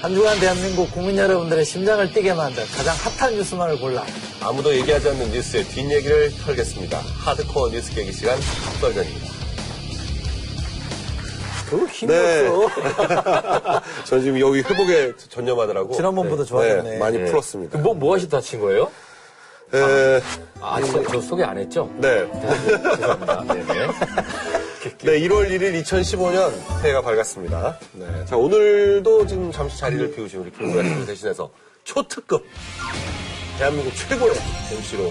한 주간 대한민국 국민 여러분들의 심장을 뛰게 만든 가장 핫한 뉴스만을 골라 아무도 얘기하지 않는 뉴스의 뒷얘기를 털겠습니다. 하드코어 뉴스 깨기 시간 썰전입니다. 그거 힘이 네. 없어. 전 지금 여기 회복에 전념하느라고 지난번보다 좋아졌네. 많이 네. 풀었습니다. 뭐, 뭐 하시다 다친 거예요? 에, 아, 저, 저 소개 안 했죠? 네. 죄송합니다. 네네. 네, 1월 1일 2015년 새해가 밝았습니다. 네. 자, 오늘도 지금 잠시 자리를 비우신 우리 김구라 씨를 대신해서 초특급 대한민국 최고의 MC로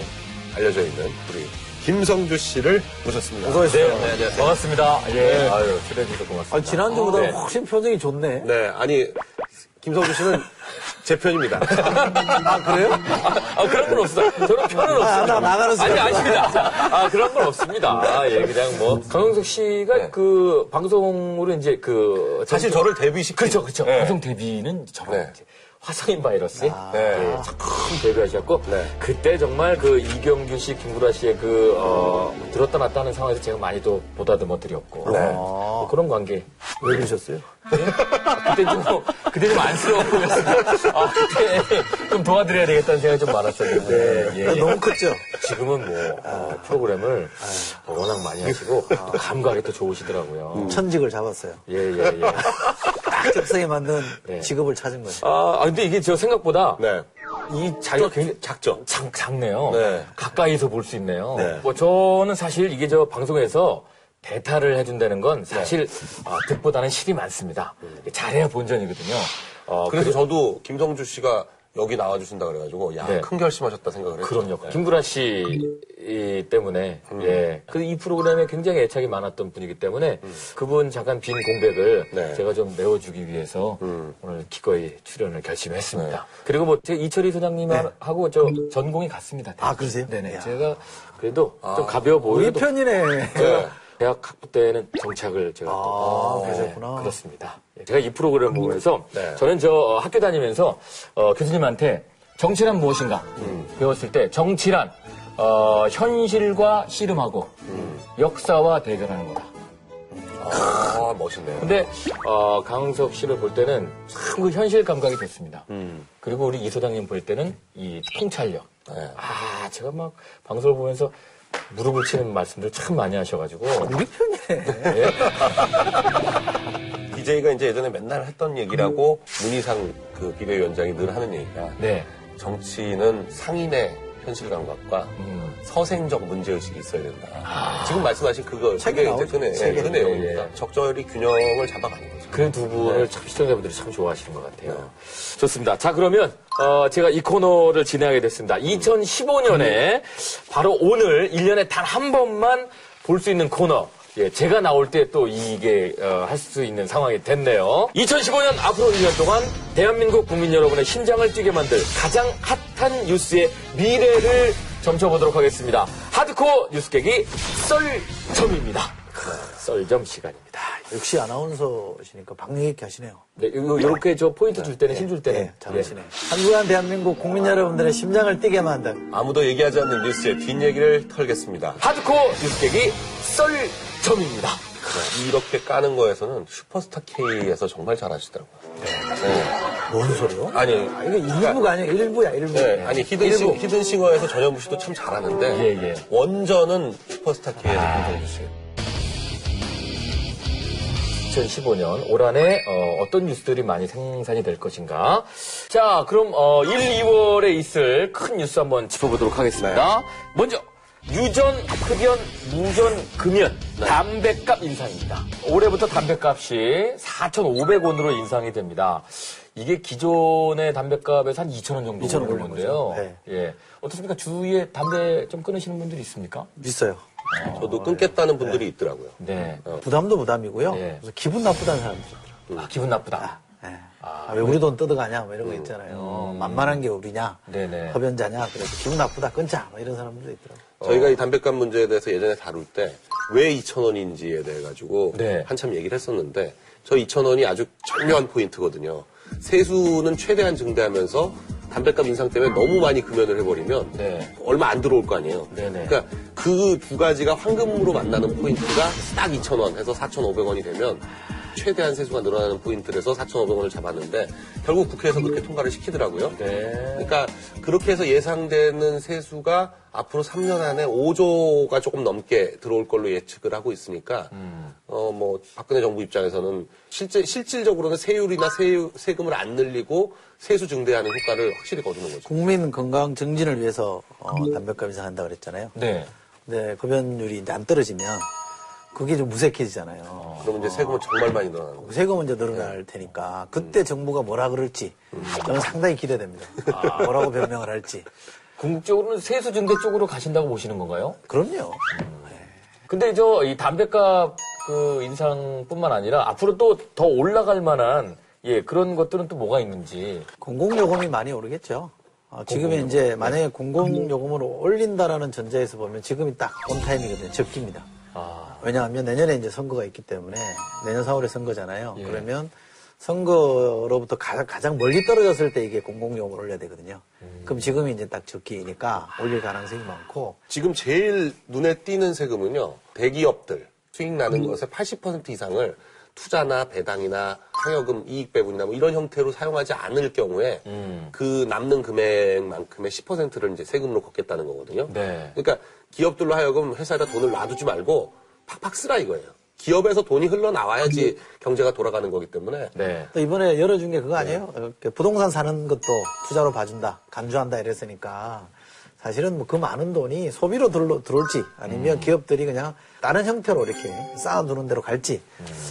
알려져 있는 우리 김성주 씨를 모셨습니다. 어서 오십시오. 네, 네, 반갑습니다. 예. 아유, 초대해주셔서 고맙습니다. 아, 지난주보다 네. 훨씬 표정이 좋네. 네, 아니, 김성주 씨는 제 편입니다. 아, 그래요? 아, 그런 건 없어요. 저는 편은 없습니다. 아, 나 나가는 아니. 아닙니다. 아, 그런 건 없습니다. 아, 예, 그냥 뭐. 강영석 씨가 네. 그 방송으로 이제 그. 사실 저를 데뷔시킨 그렇죠, 그렇죠. 네. 방송 데뷔는 저랑 네. 이제 화성인 바이러스에 네. 예, 큰 데뷔하셨고 네. 그때 정말 그 이경규 씨, 김구라 씨의 그 어, 들었다 놨다 하는 상황에서 제가 많이 또 보다듬어 드렸고 네. 뭐 그런 관계. 왜 그러셨어요? 그때 좀 그때 좀 안쓰러워 보였어요. 아, 그때 좀 도와드려야 되겠다는 생각이 좀 많았었는데 예, 예. 너무 컸죠? 지금은 뭐 어, 프로그램을 어, 워낙 많이 하시고 또 감각이 또 좋으시더라고요. 천직을 잡았어요. 예, 예, 예. 딱 적성에 맞는 네. 직업을 찾은 거예요. 아, 아, 근데 이게 저 생각보다 네. 이 자리가 굉장히 작죠? 작, 작네요. 네. 가까이서 볼 수 있네요. 네. 뭐 저는 사실 이게 저 방송에서 대타를 해준다는 건 사실 아, 득보다는 실이 많습니다. 잘해야 본전이거든요. 어, 그래서 저도 김성주 씨가 여기 나와주신다 그래가지고, 야, 네. 큰 결심하셨다 생각을 했죠. 그럼요. 네. 김구라 씨 이- 때문에 예. 그 이 프로그램에 굉장히 애착이 많았던 분이기 때문에 그분 잠깐 빈 공백을 네. 제가 좀 메워주기 위해서 오늘 기꺼이 출연을 결심했습니다. 그리고 뭐 제 이철희 소장님하고 저 전공이 같습니다. 아, 그러세요? 네네. 야. 제가 그래도 좀 가벼워 우리 보여도 편이네. 대학 학부 때는 정착을 제가 또 아, 네, 그러셨구나. 그렇습니다. 예, 제가 이 프로그램 보면서 네. 저는 저 어, 학교 다니면서 어, 교수님한테 정치란 무엇인가 배웠을 때 정치란 어, 현실과 씨름하고 역사와 대결하는 거다. 아, 멋있네요. 근데 어, 강석 씨를 볼 때는 참 그 현실 감각이 좋습니다. 그리고 우리 이 소장님 볼 때는 이 통찰력. 네. 아 제가 막 방송을 보면서 무릎을 치는 말씀들 참 많이 하셔가지고 우리 편이네. 예. DJ가 이제 예전에 맨날 했던 얘기라고 문희상 그 비대위원장이 늘 하는 얘기가 네. 정치는 상인의 현실 감각과 음. 서생적 문제의식이 있어야 된다. 지금 말씀하신 그거, 그게 이제 나오죠. 그, 내. 그 내용입니다. 예. 적절히 균형을 잡아가는 거죠. 그두 분을 참 시청자분들이 참 좋아하시는 것 같아요. 좋습니다. 자, 그러면, 어, 제가 이 코너를 진행하게 됐습니다. 2015년에 바로 오늘 1년에 단 한 번만 볼 수 있는 코너. 예, 제가 나올 때 또 이게, 어, 할 수 있는 상황이 됐네요. 2015년 앞으로 1년 동안 대한민국 국민 여러분의 심장을 뛰게 만들 가장 핫한 뉴스의 미래를 점쳐보도록 하겠습니다. 하드코어 뉴스 깨기 썰점입니다. 썰점 시간입니다. 역시 아나운서시니까 있게 하시네요. 네, 요- 요렇게 저 포인트 줄 때는, 힘줄 때는. 네, 잘하시네. 한 주간 대한민국 국민 여러분들의 심장을 뛰게 만든 아무도 얘기하지 않는 뉴스의 뒷얘기를 털겠습니다. 하드코어 뉴스 깨기 썰전입니다. 이렇게 까는 거에서는 슈퍼스타 K에서 정말 잘하시더라고요. 네. 뭔 소리요? 아니, 아, 이거 일부가 아니야. 일부야, 일부. 네, 아니 히든싱. 히든싱어에서 전현무 씨도 참 잘하는데 예, 예. 원전은 슈퍼스타 K에서 김성주 씨. 2015년 올 한해 어, 떤 뉴스들이 많이 생산이 될 것인가. 자, 그럼 어, 1, 2월에 있을 큰 뉴스 한번 짚어보도록 하겠습니다. 먼저 유전, 흡연, 무전, 금연, 담배값 인상입니다. 올해부터 담배값이 4,500원으로 인상이 됩니다. 이게 기존의 담배값에서 한 2,000원 정도 2,000원 오른 오른 건데요. 거죠. 네. 예. 어떻습니까? 주위에 담배 좀 끊으시는 분들이 있습니까? 있어요. 저도 끊겠다는 분들이 있더라고요. 네. 부담도 부담이고요. 예. 그래서 기분 나쁘다는 사람도 있더라고요. 아, 기분 나쁘다. 예. 아, 왜 우리 돈 뜯어가냐, 뭐 이런 거 있잖아요. 만만한 게 우리냐, 네네. 흡연자냐, 그래서 기분 나쁘다, 끊자, 뭐 이런 사람들도 있더라고요. 저희가 이 담배값 문제에 대해서 예전에 다룰 때 왜 2,000원인지에 대해 가지고 네. 한참 얘기를 했었는데 저 2,000원이 아주 절묘한 포인트거든요. 세수는 최대한 증대하면서 담배값 인상 때문에 너무 많이 금연을 해버리면 네. 얼마 안 들어올 거 아니에요. 네네. 그러니까 그 두 가지가 황금으로 만나는 포인트가 딱 2,000원 해서 4,500원이 되면 최대한 세수가 늘어나는 포인트에서 4,500원을 잡았는데 결국 국회에서 그렇게 통과를 시키더라고요. 네. 그러니까 그렇게 해서 예상되는 세수가 앞으로 3년 안에 5조가 조금 넘게 들어올 걸로 예측을 하고 있으니까 어뭐 박근혜 정부 입장에서는 실제 실질적으로는 세율이나 세유, 세금을 안 늘리고 세수 증대하는 효과를 확실히 거두는 거죠. 국민 건강 증진을 위해서 어, 담배값 인상한다 그랬잖아요. 네. 근데 흡연율이 이제 안 떨어지면 그게 좀 무색해지잖아요. 그러면 이제 세금은 정말 많이 늘어나는. 세금은 이제 늘어날 테니까 그때 정부가 뭐라 그럴지 저는 상당히 기대됩니다. 뭐라고 변명을 할지. 궁극적으로는 세수 증대 쪽으로 가신다고 보시는 건가요? 그럼요. 근데 저 이 담배값 그 인상뿐만 아니라 앞으로 또 더 올라갈 만한 예 그런 것들은 또 뭐가 있는지 공공요금이 많이 오르겠죠. 어, 지금이 이제 만약에 공공요금을 올린다라는 전제에서 보면 지금이 딱 온타임이거든요. 적기입니다. 아 왜냐하면 내년에 이제 선거가 있기 때문에 내년 4월에 선거잖아요. 예. 그러면 선거로부터 가장, 가장 멀리 떨어졌을 때 이게 공공요금을 올려야 되거든요. 그럼 지금이 이제 딱 적기니까 올릴 가능성이 많고 지금 제일 눈에 띄는 세금은요. 대기업들 수익 나는 것의 80% 이상을 투자나 배당이나 상여금 이익 배분이나 뭐 이런 형태로 사용하지 않을 경우에 음. 그 남는 금액만큼의 10%를 이제 세금으로 걷겠다는 거거든요. 네. 그러니까 기업들로 하여금 회사에다 돈을 놔두지 말고 팍팍 쓰라 이거예요. 기업에서 돈이 흘러나와야지 경제가 돌아가는 거기 때문에 네. 또 이번에 열어준 게 그거 아니에요? 이렇게 부동산 사는 것도 투자로 봐준다, 간주한다 이랬으니까 사실은 뭐그 많은 돈이 소비로 들어, 들어올지 아니면 기업들이 그냥 다른 형태로 이렇게 쌓아두는 대로 갈지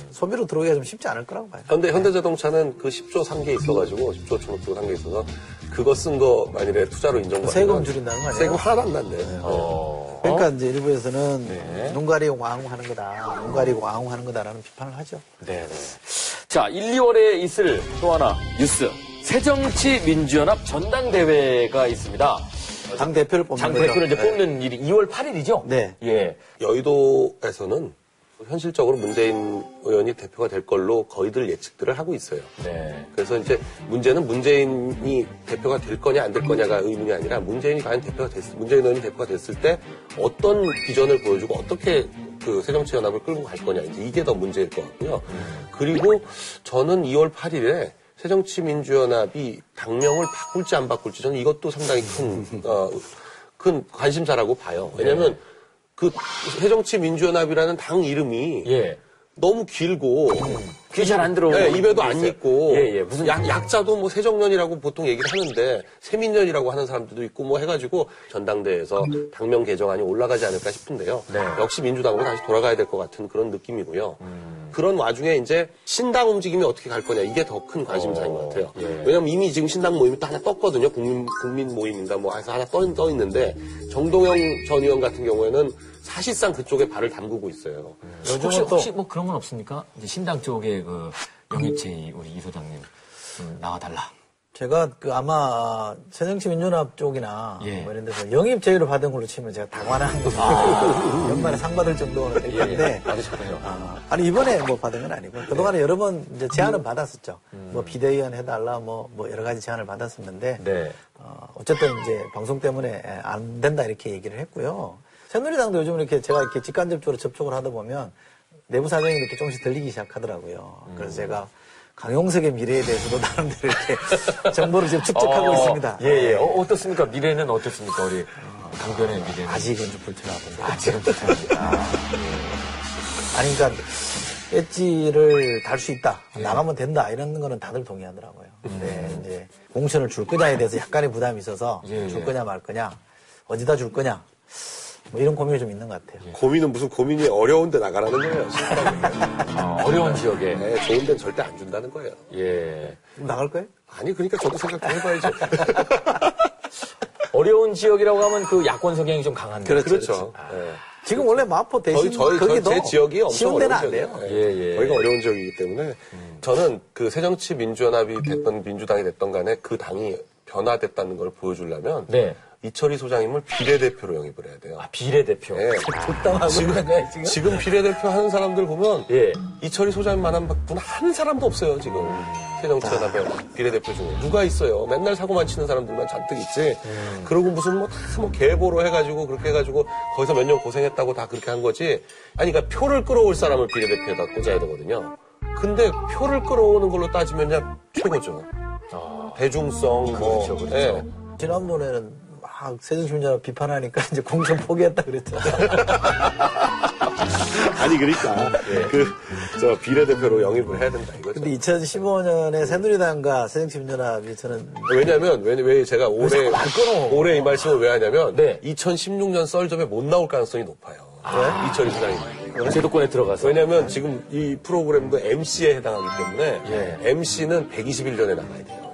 소비로 들어오기가 좀 쉽지 않을 거라고 봐요. 현대 현대자동차는 그 10조 산게 있어가지고 10조 천억조 산게 있어서 그거 쓴 거 만일에 투자로 인정받으면 세금 줄인다는 거 아니에요? 세금 하나도 안 난대. 어. 그러니까 이제 일부에서는 네. 눈 가리고 왕하는 거다, 눈 가리고 왕하는 거다라는 비판을 하죠. 네. 네. 자 1, 2월에 있을 또 하나 뉴스 새정치민주연합 전당대회가 있습니다. 당 대표를 뽑는 장. 대표를 이제 네. 뽑는 일이 2월 8일이죠? 네. 예. 여의도에서는 현실적으로 문재인 의원이 대표가 될 걸로 거의들 예측들을 하고 있어요. 네. 그래서 이제 문제는 문재인이 대표가 될 거냐 안 될 거냐가 의문이 아니라 문재인이 과연 대표가 됐, 문재인 의원이 대표가 됐을 때 어떤 비전을 보여주고 어떻게 그 새정치연합을 끌고 갈 거냐 이제 이게 더 문제일 것 같고요. 그리고 저는 2월 8일에 새정치민주연합이 당명을 바꿀지 안 바꿀지 저는 이것도 상당히 큰, 어, 큰 관심사라고 봐요. 왜냐면 그 새정치민주연합이라는 당 이름이 예. 너무 길고 귀 잘 안 들어오고. 네, 입에도 안. 있고 예, 예. 무슨. 약, 약자도 뭐 세정년이라고 보통 얘기를 하는데 세민년이라고 하는 사람들도 있고 뭐 해가지고 전당대회에서 당명 개정안이 올라가지 않을까 싶은데요. 네. 역시 민주당으로 다시 돌아가야 될 것 같은 그런 느낌이고요. 음. 그런 와중에 이제 신당 움직임이 어떻게 갈 거냐 이게 더 큰 관심사인 어, 것 같아요. 예. 왜냐면 이미 지금 신당 모임이 또 하나 떴거든요. 국민 국민 모임인가 뭐 해서 하나 떠, 떠 있는데 정동영 전 의원 같은 경우에는 사실상 그쪽에 발을 담그고 있어요. 요즘은 혹시, 또 혹시 뭐 그런 건 없습니까? 이제 신당 쪽에 그 영입제의 우리 이 소장님 좀 나와달라. 제가 그 아마 새정치민주연합 쪽이나 예. 뭐 이런 데서 영입 제의를 받은 걸로 치면 제가 당황한 거죠. 연말에 상 받을 정도는 될 예, 건데. 예. 받으셨군요. 아, 아니 이번에 뭐 받은 건 아니고 그동안에 여러 번 이제 제안은 받았었죠. 뭐 비대위원 해달라 뭐, 뭐 여러 가지 제안을 받았었는데 네. 어, 어쨌든 이제 방송 때문에 안 된다 이렇게 얘기를 했고요. 새누리당도 요즘 이렇게 제가 이렇게 직간접적으로 접촉을 하다 보면 내부 사정이 이렇게 조금씩 들리기 시작하더라고요. 그래서 제가 강용석의 미래에 대해서도 나름대로 이렇게 정보를 지금 축적하고 어, 있습니다. 예, 예. 어, 어떻습니까? 미래는 어떻습니까? 우리 강변의 미래는. 아직은 좀 불투나던데. 아직은 불편합니다. 아 니, 그러니까, 엣지를 달 수 있다. 나가면 된다. 이런 거는 다들 동의하더라고요. 근데 이제 공천을 줄 거냐에 대해서 약간의 부담이 있어서 예, 줄 예. 거냐 말 거냐, 어디다 줄 거냐. 뭐 이런 고민이 좀 있는 것 같아요. 고민은 무슨 고민이 어려운데 나가라는 거예요. 아, 어려운 지역에. 네, 좋은 데는 절대 안 준다는 거예요. 예. 나갈 거예요? 아니 그러니까 저도 생각 좀 해봐야죠. 어려운 지역이라고 하면 그 야권 성향이 좀 강한데. 그렇죠. 네. 지금 원래 마포 대신 저희, 저희, 거기도 제 지역이 엄청 쉬운 데는 어려운 안 돼요. 지역이에요. 예, 예. 거기가 어려운 지역이기 때문에 저는 그 새정치 민주연합이 됐던 민주당이 됐던 간에 그 당이 변화됐다는 걸 보여주려면 네. 이철희 소장님을 비례대표로 영입을 해야 돼요. 아, 비례대표. 네. 지금, 그러네, 지금. 지금 비례대표 하는 사람들 보면 예. 이철희 소장님만한 분 한 사람도 없어요 지금 새정치연합의 비례대표 중에 누가 있어요 맨날 사고만 치는 사람들만 잔뜩 있지 그러고 무슨 뭐 다뭐 계보로 해가지고 그렇게 해가지고 거기서 몇 년 고생했다고 다 그렇게 한 거지 아니 그러니까 표를 끌어올 사람을 비례대표에다 꽂아야 되거든요 근데 표를 끌어오는 걸로 따지면 그냥 최고죠. 아, 대중성, 뭐. 그렇죠, 그렇죠. 예. 지난번에는 막 세종시민자 비판하니까 이제 공천 포기했다 그랬잖아요. 아니, 그러니까. 그, 저, 비례대표로 영입을 해야 된다, 이거죠. 근데 2015년에 새누리당과 새정치민주연합이 저는 왜냐면, 왜, 왜 제가 올해? 올해 이 말씀을 왜 하냐면, 네. 2016년 썰점에 못 나올 가능성이 높아요. 아. 이철 시장이. 제도권에 들어가서. 왜냐면 지금 이 프로그램도 MC에 해당하기 때문에, 예. MC는 120일 전에 나가야 돼요.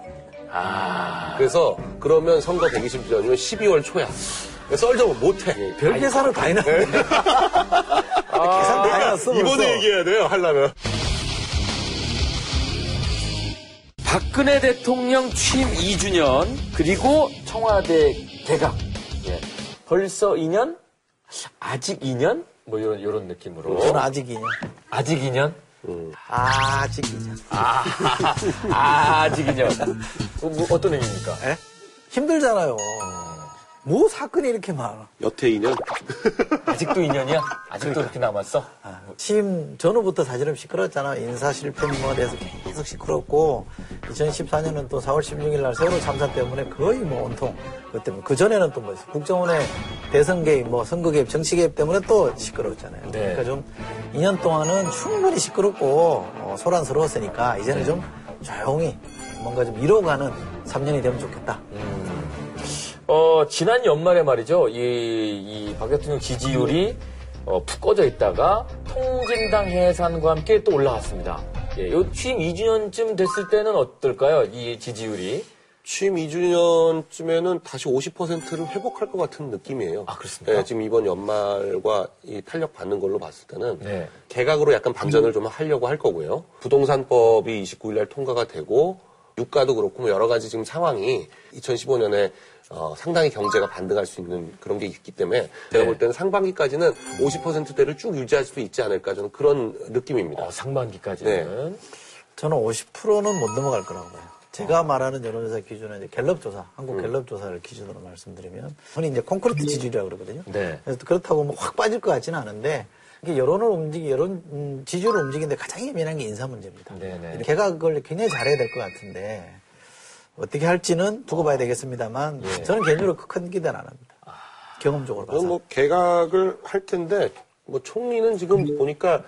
아, 그래서, 그러면 선거 120일 전이면 12월 초야. 썰점은 못 해. 별 계산을 다 해놨는데. 계산 다 해놨어. 벌써. 이번에 얘기해야 돼요, 하려면. 박근혜 대통령 취임 2주년 그리고 청와대 개각. 예. 벌써 2년? 아직 2년? 뭐 이런 이런 느낌으로. 저는 아직 2년. 아직 2년? 아직 2년. 아, 아직 2년. 뭐, 뭐 어떤 의미입니까? 예? 힘들잖아요. 뭐 사건이 이렇게 많아. 여태 2년? 아직도 2년이야? 아직도 그렇게 남았어? 아, 취임 전후부터 사실은 시끄러웠잖아. 인사 실패 뭐 돼서 계속 시끄럽고 2014년은 또 4월 16일 날 세월호 참사 때문에 거의 뭐 온통 그 때문에 그 전에는 또 뭐. 국정원의 대선 개입, 뭐 선거 개입, 정치 개입 때문에 또 시끄러웠잖아요. 네. 그러니까 좀 2년 동안은 충분히 시끄럽고 어, 소란스러웠으니까 이제는 좀 조용히 뭔가 좀 이뤄가는 3년이 되면 좋겠다. 어, 지난 연말에 말이죠. 이, 이 박 대통령 지지율이 어, 푹 꺼져 있다가 통진당 해산과 함께 또 올라왔습니다. 예, 요 취임 2주년쯤 됐을 때는 어떨까요? 이 지지율이. 취임 2주년쯤에는 다시 50%를 회복할 것 같은 느낌이에요. 아, 그렇습니까? 네, 지금 이번 연말과 이 탄력 받는 걸로 봤을 때는 네. 개각으로 약간 반전을 좀 하려고 할 거고요. 부동산법이 29일 날 통과가 되고 유가도 그렇고 뭐 여러 가지 지금 상황이 2015년에 어, 상당히 경제가 반등할 수 있는 그런 게 있기 때문에 제가 네. 볼 때는 상반기까지는 50%대를 쭉 유지할 수 있지 않을까 저는 그런 느낌입니다. 어, 상반기까지는. 저는 50%는 못 넘어갈 거라고 봐요. 제가 말하는 여론조사 기준은 이제 갤럽 조사, 한국 갤럽 조사를 기준으로 말씀드리면 흔히 이제 콘크리트 지지율이라고 그러거든요. 네. 그래서 그렇다고 뭐 확 빠질 것 같지는 않은데 이게 여론을 움직이 여론 음, 지지율을 움직이는데 가장 예민한 게 인사 문제입니다. 네네. 개각을 굉장히 잘해야 될 것 같은데 어떻게 할지는 두고 봐야 되겠습니다만 예. 저는 개인적으로 큰 기대는 안 합니다. 경험적으로 봐서. 저는 뭐 개각을 할 텐데 뭐 총리는 지금 보니까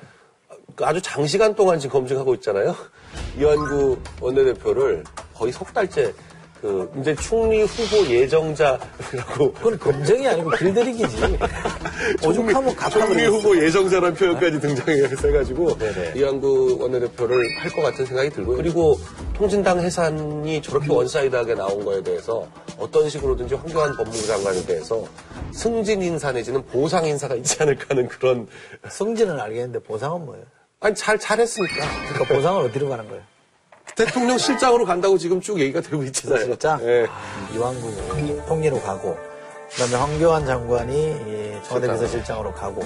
아주 장시간 동안 지금 검증하고 있잖아요. 이완구 원내대표를 거의 석 달째 그 이제 총리 후보 예정자라고 그건 검증이 아니고 길들이기지. 오죽하면 갖다 총리. 후보 예정자라는 표현까지 등장해서 해가지고. 이완구 원내대표를 할 것 같은 생각이 들고요. 그리고 통진당 해산이 저렇게 one-side하게 나온 거에 대해서 어떤 식으로든지 황교안 법무부 장관에 대해서 승진 인사 내지는 보상 인사가 있지 않을까 하는 그런 성질은 알겠는데 보상은 뭐예요? 아니 잘 잘했으니까 그러니까 보상을 어디로 가는 거예요? 대통령 실장으로 간다고 지금 쭉 얘기가 되고 있잖아요. 진짜 예. 이완구 통리로 가고 그 다음에 황교안 장관이 이 청와대 실장으로. 비서실장으로 가고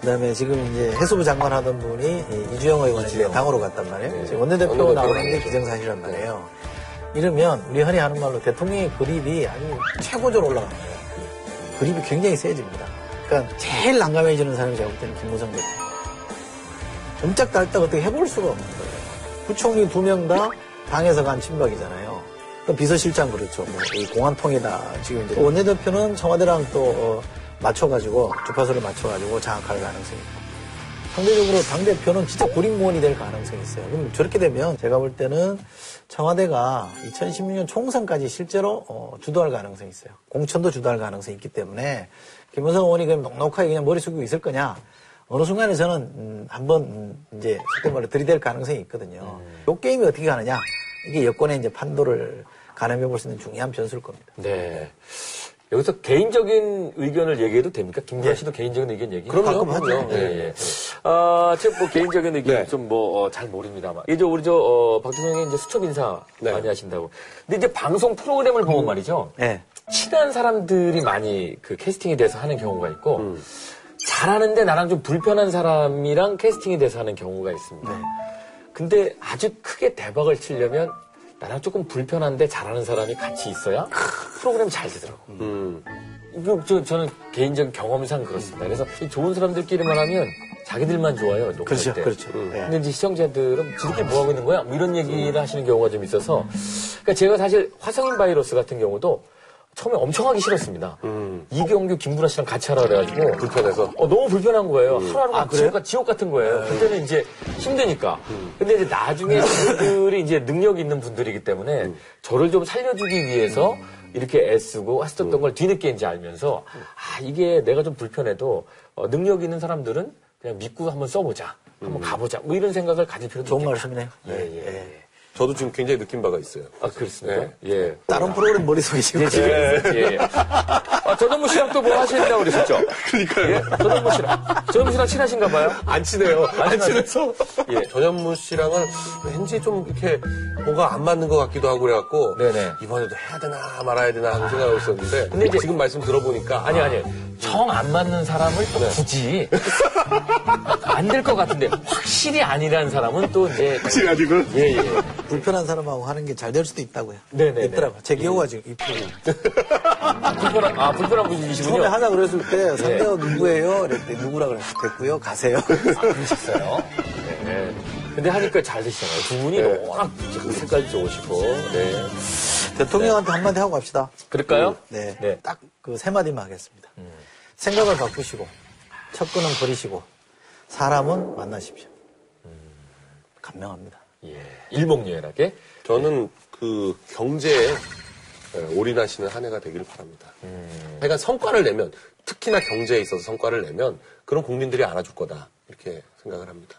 그 다음에 지금 이제 해수부 장관 하던 분이 이 이주영 의원이 당으로 갔단 말이에요. 지금 원내대표 나오는 게 나오죠. 기정사실란 말이에요. 이러면 우리 흔히 하는 말로 대통령의 그립이 아주 최고조로 올라가는 거예요. 그립이 굉장히 세집니다. 그러니까 제일 난감해지는 사람이 제가 볼 때는 김무성 대통령. 옴짝달딱 어떻게 해볼 수가 없는 거예요. 부총리 두 명 다 당에서 간 친박이잖아요. 또 비서실장 그렇죠. 뭐, 이 공안통이다. 지금 이제 원내대표는 청와대랑 또, 어, 맞춰가지고, 주파수를 맞춰가지고 장악할 가능성이 있고. 상대적으로 당 대표는 진짜 고립무원이 될 가능성이 있어요. 그럼 저렇게 되면 제가 볼 때는 청와대가 2016년 총선까지 실제로 어, 주도할 가능성이 있어요. 공천도 주도할 가능성이 있기 때문에 김무성 의원이 그냥 넉넉하게 그냥 머리 숙이고 있을 거냐. 어느 순간에 저는 음, 한번 음, 이제 속된 말로 들이댈 가능성이 있거든요. 이 게임이 어떻게 가느냐. 이게 여권의 이제 판도를 가늠해 볼 수 있는 중요한 변수일 겁니다. 네. 여기서 개인적인 의견을 얘기해도 됩니까? 김구현 씨도 개인적인 의견 얘기? 그럼요, 가끔 하죠. 그럼요. 예, 예. 아, 제가 뭐 개인적인 의견 네. 좀 뭐, 어, 잘 모릅니다만. 이제 우리 저, 어, 박 대통령이 이제 수첩 인사 네. 많이 하신다고. 근데 이제 방송 프로그램을 보면 말이죠. 네. 친한 사람들이 많이 그 캐스팅이 돼서 하는 경우가 있고, 음. 잘하는데 나랑 좀 불편한 사람이랑 캐스팅이 돼서 하는 경우가 있습니다. 네. 근데 아주 크게 대박을 치려면 나랑 조금 불편한데 잘하는 사람이 같이 있어야 프로그램이 잘 되더라고. 음. 이거 저, 저는 개인적인 경험상 그렇습니다. 그래서 이 좋은 사람들끼리만 하면 자기들만 좋아요. 그렇죠, 때. 그렇죠. 음. 예. 근데 이제 시청자들은 지들끼리 뭐 하고 있는 거야? 뭐 이런 얘기를 하시는 경우가 좀 있어서. 그러니까 제가 사실 화성인 바이러스 같은 경우도 처음에 엄청 하기 싫었습니다. 이경규, 김구라 씨랑 같이 하라 그래가지고. 불편해서. 어, 너무 불편한 거예요. 하루하루가 아? 지옥, 지옥 같은 거예요. 그때는 이제 힘드니까. 근데 이제 나중에 그들이 이제 능력 있는 분들이기 때문에 저를 좀 살려주기 위해서 이렇게 애쓰고 했었던 걸 뒤늦게 이제 알면서 아, 이게 내가 좀 불편해도 어, 능력 있는 사람들은 그냥 믿고 한번 써보자. 한번 가보자. 뭐 이런 생각을 가질 필요도 좋은 있겠다. 말씀이네요. 예, 예. 예. 저도 지금 굉장히 느낀 바가 있어요. 아, 그렇습니까? 네. 예. 다른 프로그램 머릿속에 지금. 예, 지금. 예. 아, 전현무 씨랑 또 뭐 하신다고 그러셨죠? 그러니까요. 예? 전현무 씨랑. 전현무 씨랑 친하신가 봐요? 안 친해요. 안 친하세요? 친해서. 예. 전현무 씨랑은 왠지 좀 이렇게 뭐가 안 맞는 것 같기도 하고 그래갖고 네네. 이번에도 해야 되나 말아야 되나 하는 생각하고 있었는데 근데 이제- 지금 말씀 들어보니까 아니, 아니. 정 안 맞는 사람을 또 굳이 안 될 것 같은데 확실히 아니라는 사람은 또 이제 확실히 아니고 예, 예. 불편한 사람하고 하는 게 잘 될 수도 있다고요. 네네네. 있더라고요. 제 기호가 지금 이 프로그램. 불편한 아 불편한 분이시군요. 처음에 하자 그랬을 때 상대가 누구예요? 이랬더니 누구라 그랬을 때 됐고요. 가세요. 그러셨어요. 네. 근데 하니까 잘 되시잖아요. 두 분이 네. 워낙 색깔 좋으시고. 네. 대통령한테 한마디 하고 갑시다. 그럴까요? 네. 네. 딱그 세 마디만 하겠습니다. 생각을 바꾸시고, 첫근은 버리시고, 사람은 만나십시오. 감명합니다. 예. 일목요연하게. 저는 그 경제에 예, 올인하시는 한 해가 되기를 바랍니다. 그러니까 성과를 내면 특히나 경제에 있어서 성과를 내면 그런 국민들이 알아줄 거다 이렇게 생각을 합니다.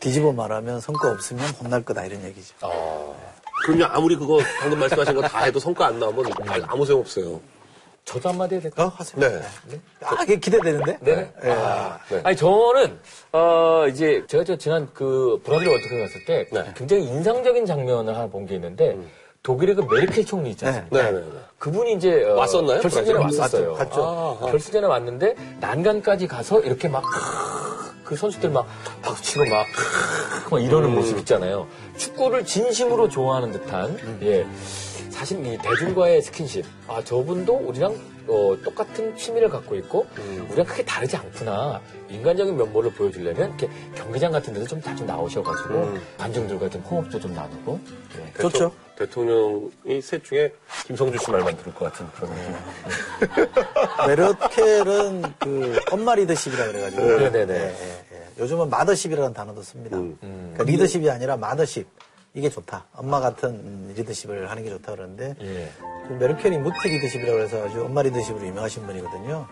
뒤집어 말하면 성과 없으면 혼날 거다 이런 얘기죠. 그럼요 아무리 그거 방금 말씀하신 거 다 해도 성과 안 나오면 아무 소용 없어요. 저도 한마디 해야 될까요? 어, 하세요. 네. 아, 그게 기대되는데? 네. 예. 네. 아니 저는 어 이제 제가 저 지난 그 브라질 월드컵 갔을 때 네. 음. 굉장히 인상적인 장면을 하나 본 게 있는데 독일의 그 메르켈 총리 있지 않습니까? 네, 네, 네. 그분이 이제 어, 왔었나요? 결승전에 브라질? 왔었어요. 갔죠. 아, 아. 결승전에 왔는데 난간까지 가서 이렇게 막 그 선수들 막 박수치고 막, 막 이러는 음. 모습 있잖아요. 축구를 진심으로 좋아하는 듯한 음. 예. 사실 이 대중과의 스킨십 아 저분도 우리랑 어, 똑같은 취미를 갖고 있고 음. 우리랑 크게 다르지 않구나 인간적인 면모를 보여주려면 이렇게 경기장 같은 데서 좀 자주 나오셔가지고 음. 관중들과 좀 호흡도 좀 나누고 예. 좋죠. 대통령이 셋 중에 김성주 씨 말만 들을 것 같은 그런 느낌. 메르켈은 그 엄마 리더십이라 그래가지고. 네네네. 예, 예, 예. 요즘은 마더십이라는 단어도 씁니다. 음. 그러니까 리더십이 아니라 마더십. 이게 좋다. 엄마 같은 음, 리더십을 하는 게 좋다 그러는데 예. 그 메르켈이 무티 리더십이라고 해서 아주 엄마 리더십으로 유명하신 분이거든요.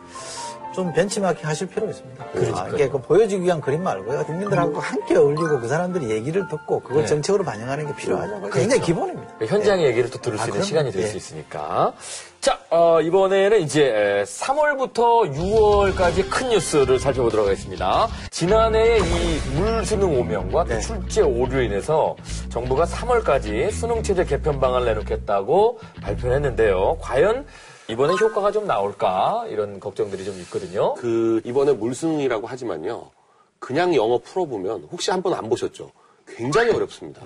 좀 벤치마킹 하실 필요가 있습니다. 아, 이게 그 보여주기 위한 그림 말고요. 국민들하고 함께 어울리고 그 사람들이 얘기를 듣고 그걸 네. 정책으로 반영하는 게 필요하죠. 그게 굉장히 기본입니다. 현장의 얘기를 또 들을 수 아, 있는 그럼요. 시간이 될 예. 수 있으니까. 자, 어, 이번에는 이제 3월부터 6월까지 큰 뉴스를 살펴보도록 하겠습니다. 지난해 이 물 수능 오명과 또 네. 출제 오류로 인해서 정부가 3월까지 수능 체제 개편 방안을 내놓겠다고 발표를 했는데요. 과연 이번에 효과가 좀 나올까? 이런 걱정들이 좀 있거든요. 그 이번에 물수능이라고 하지만요. 그냥 영어 풀어보면 혹시 한 번 안 보셨죠? 굉장히 어렵습니다.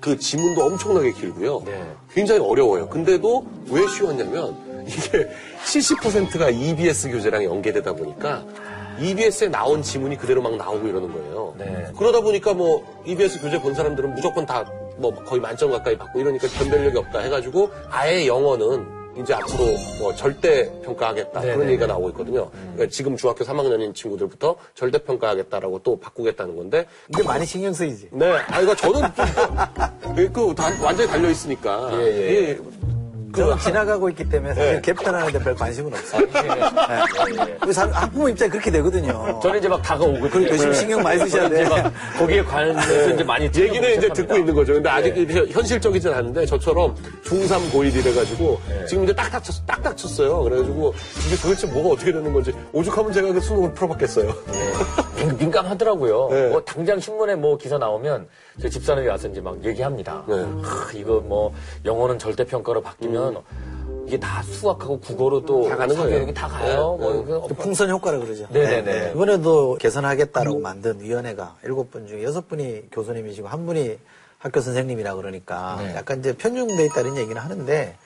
그 지문도 엄청나게 길고요. 네. 굉장히 어려워요. 근데도 왜 쉬웠냐면 이게 70%가 EBS 교재랑 연계되다 보니까 EBS에 나온 지문이 그대로 막 나오고 이러는 거예요. 네. 그러다 보니까 뭐 EBS 교재 본 사람들은 무조건 다 뭐 거의 만점 가까이 받고 이러니까 변별력이 없다 해가지고 아예 영어는 이제 앞으로 뭐 절대 평가하겠다 네네. 그런 얘기가 나오고 있거든요. 그러니까 지금 중학교 3학년인 친구들부터 절대 평가하겠다라고 또 바꾸겠다는 건데 이게 많이 신경 쓰이지. 네, 아 이거 저는 그, 그 다- 완전히 달려 있으니까 예, 예. 예, 그건 지나가고 있기 때문에 사실 네. 개편하는데 별 관심은 없어요. 우리 사람 학부모 입장에 그렇게 되거든요. 저는 이제 막 다가오고. 그러니까 열심히 신경 많이 쓰셔야 돼. 이제 막 거기에 관해서 이제 많이 얘기는 이제 시작합니다. 듣고 있는 거죠. 근데 아직 네. 현- 현실적이진 않은데 저처럼 중3 고1 이래가지고 네. 지금 이제 딱딱 쳤, 딱딱 쳤어요. 그래가지고 이게 도대체 뭐가 어떻게 되는 건지 오죽하면 제가 그 수능을 풀어봤겠어요. 민- 민감하더라고요. 네. 뭐 당장 신문에 뭐 기사 나오면 저 집사람이 와서 이제 막 얘기합니다. 네. 하, 이거 뭐 영어는 절대 평가로 바뀌면 이게 다 수학하고 국어로 또 음. 다 가는 거예요. 다 가요. 네, 뭐 네. 그 풍선 효과라 그러죠. 네네네. 이번에도 개선하겠다라고 만든 위원회가 일곱 분 중에 여섯 분이 교수님이시고 한 분이 학교 선생님이라 그러니까 네. 약간 이제 편중돼 있다는 얘기는 하는데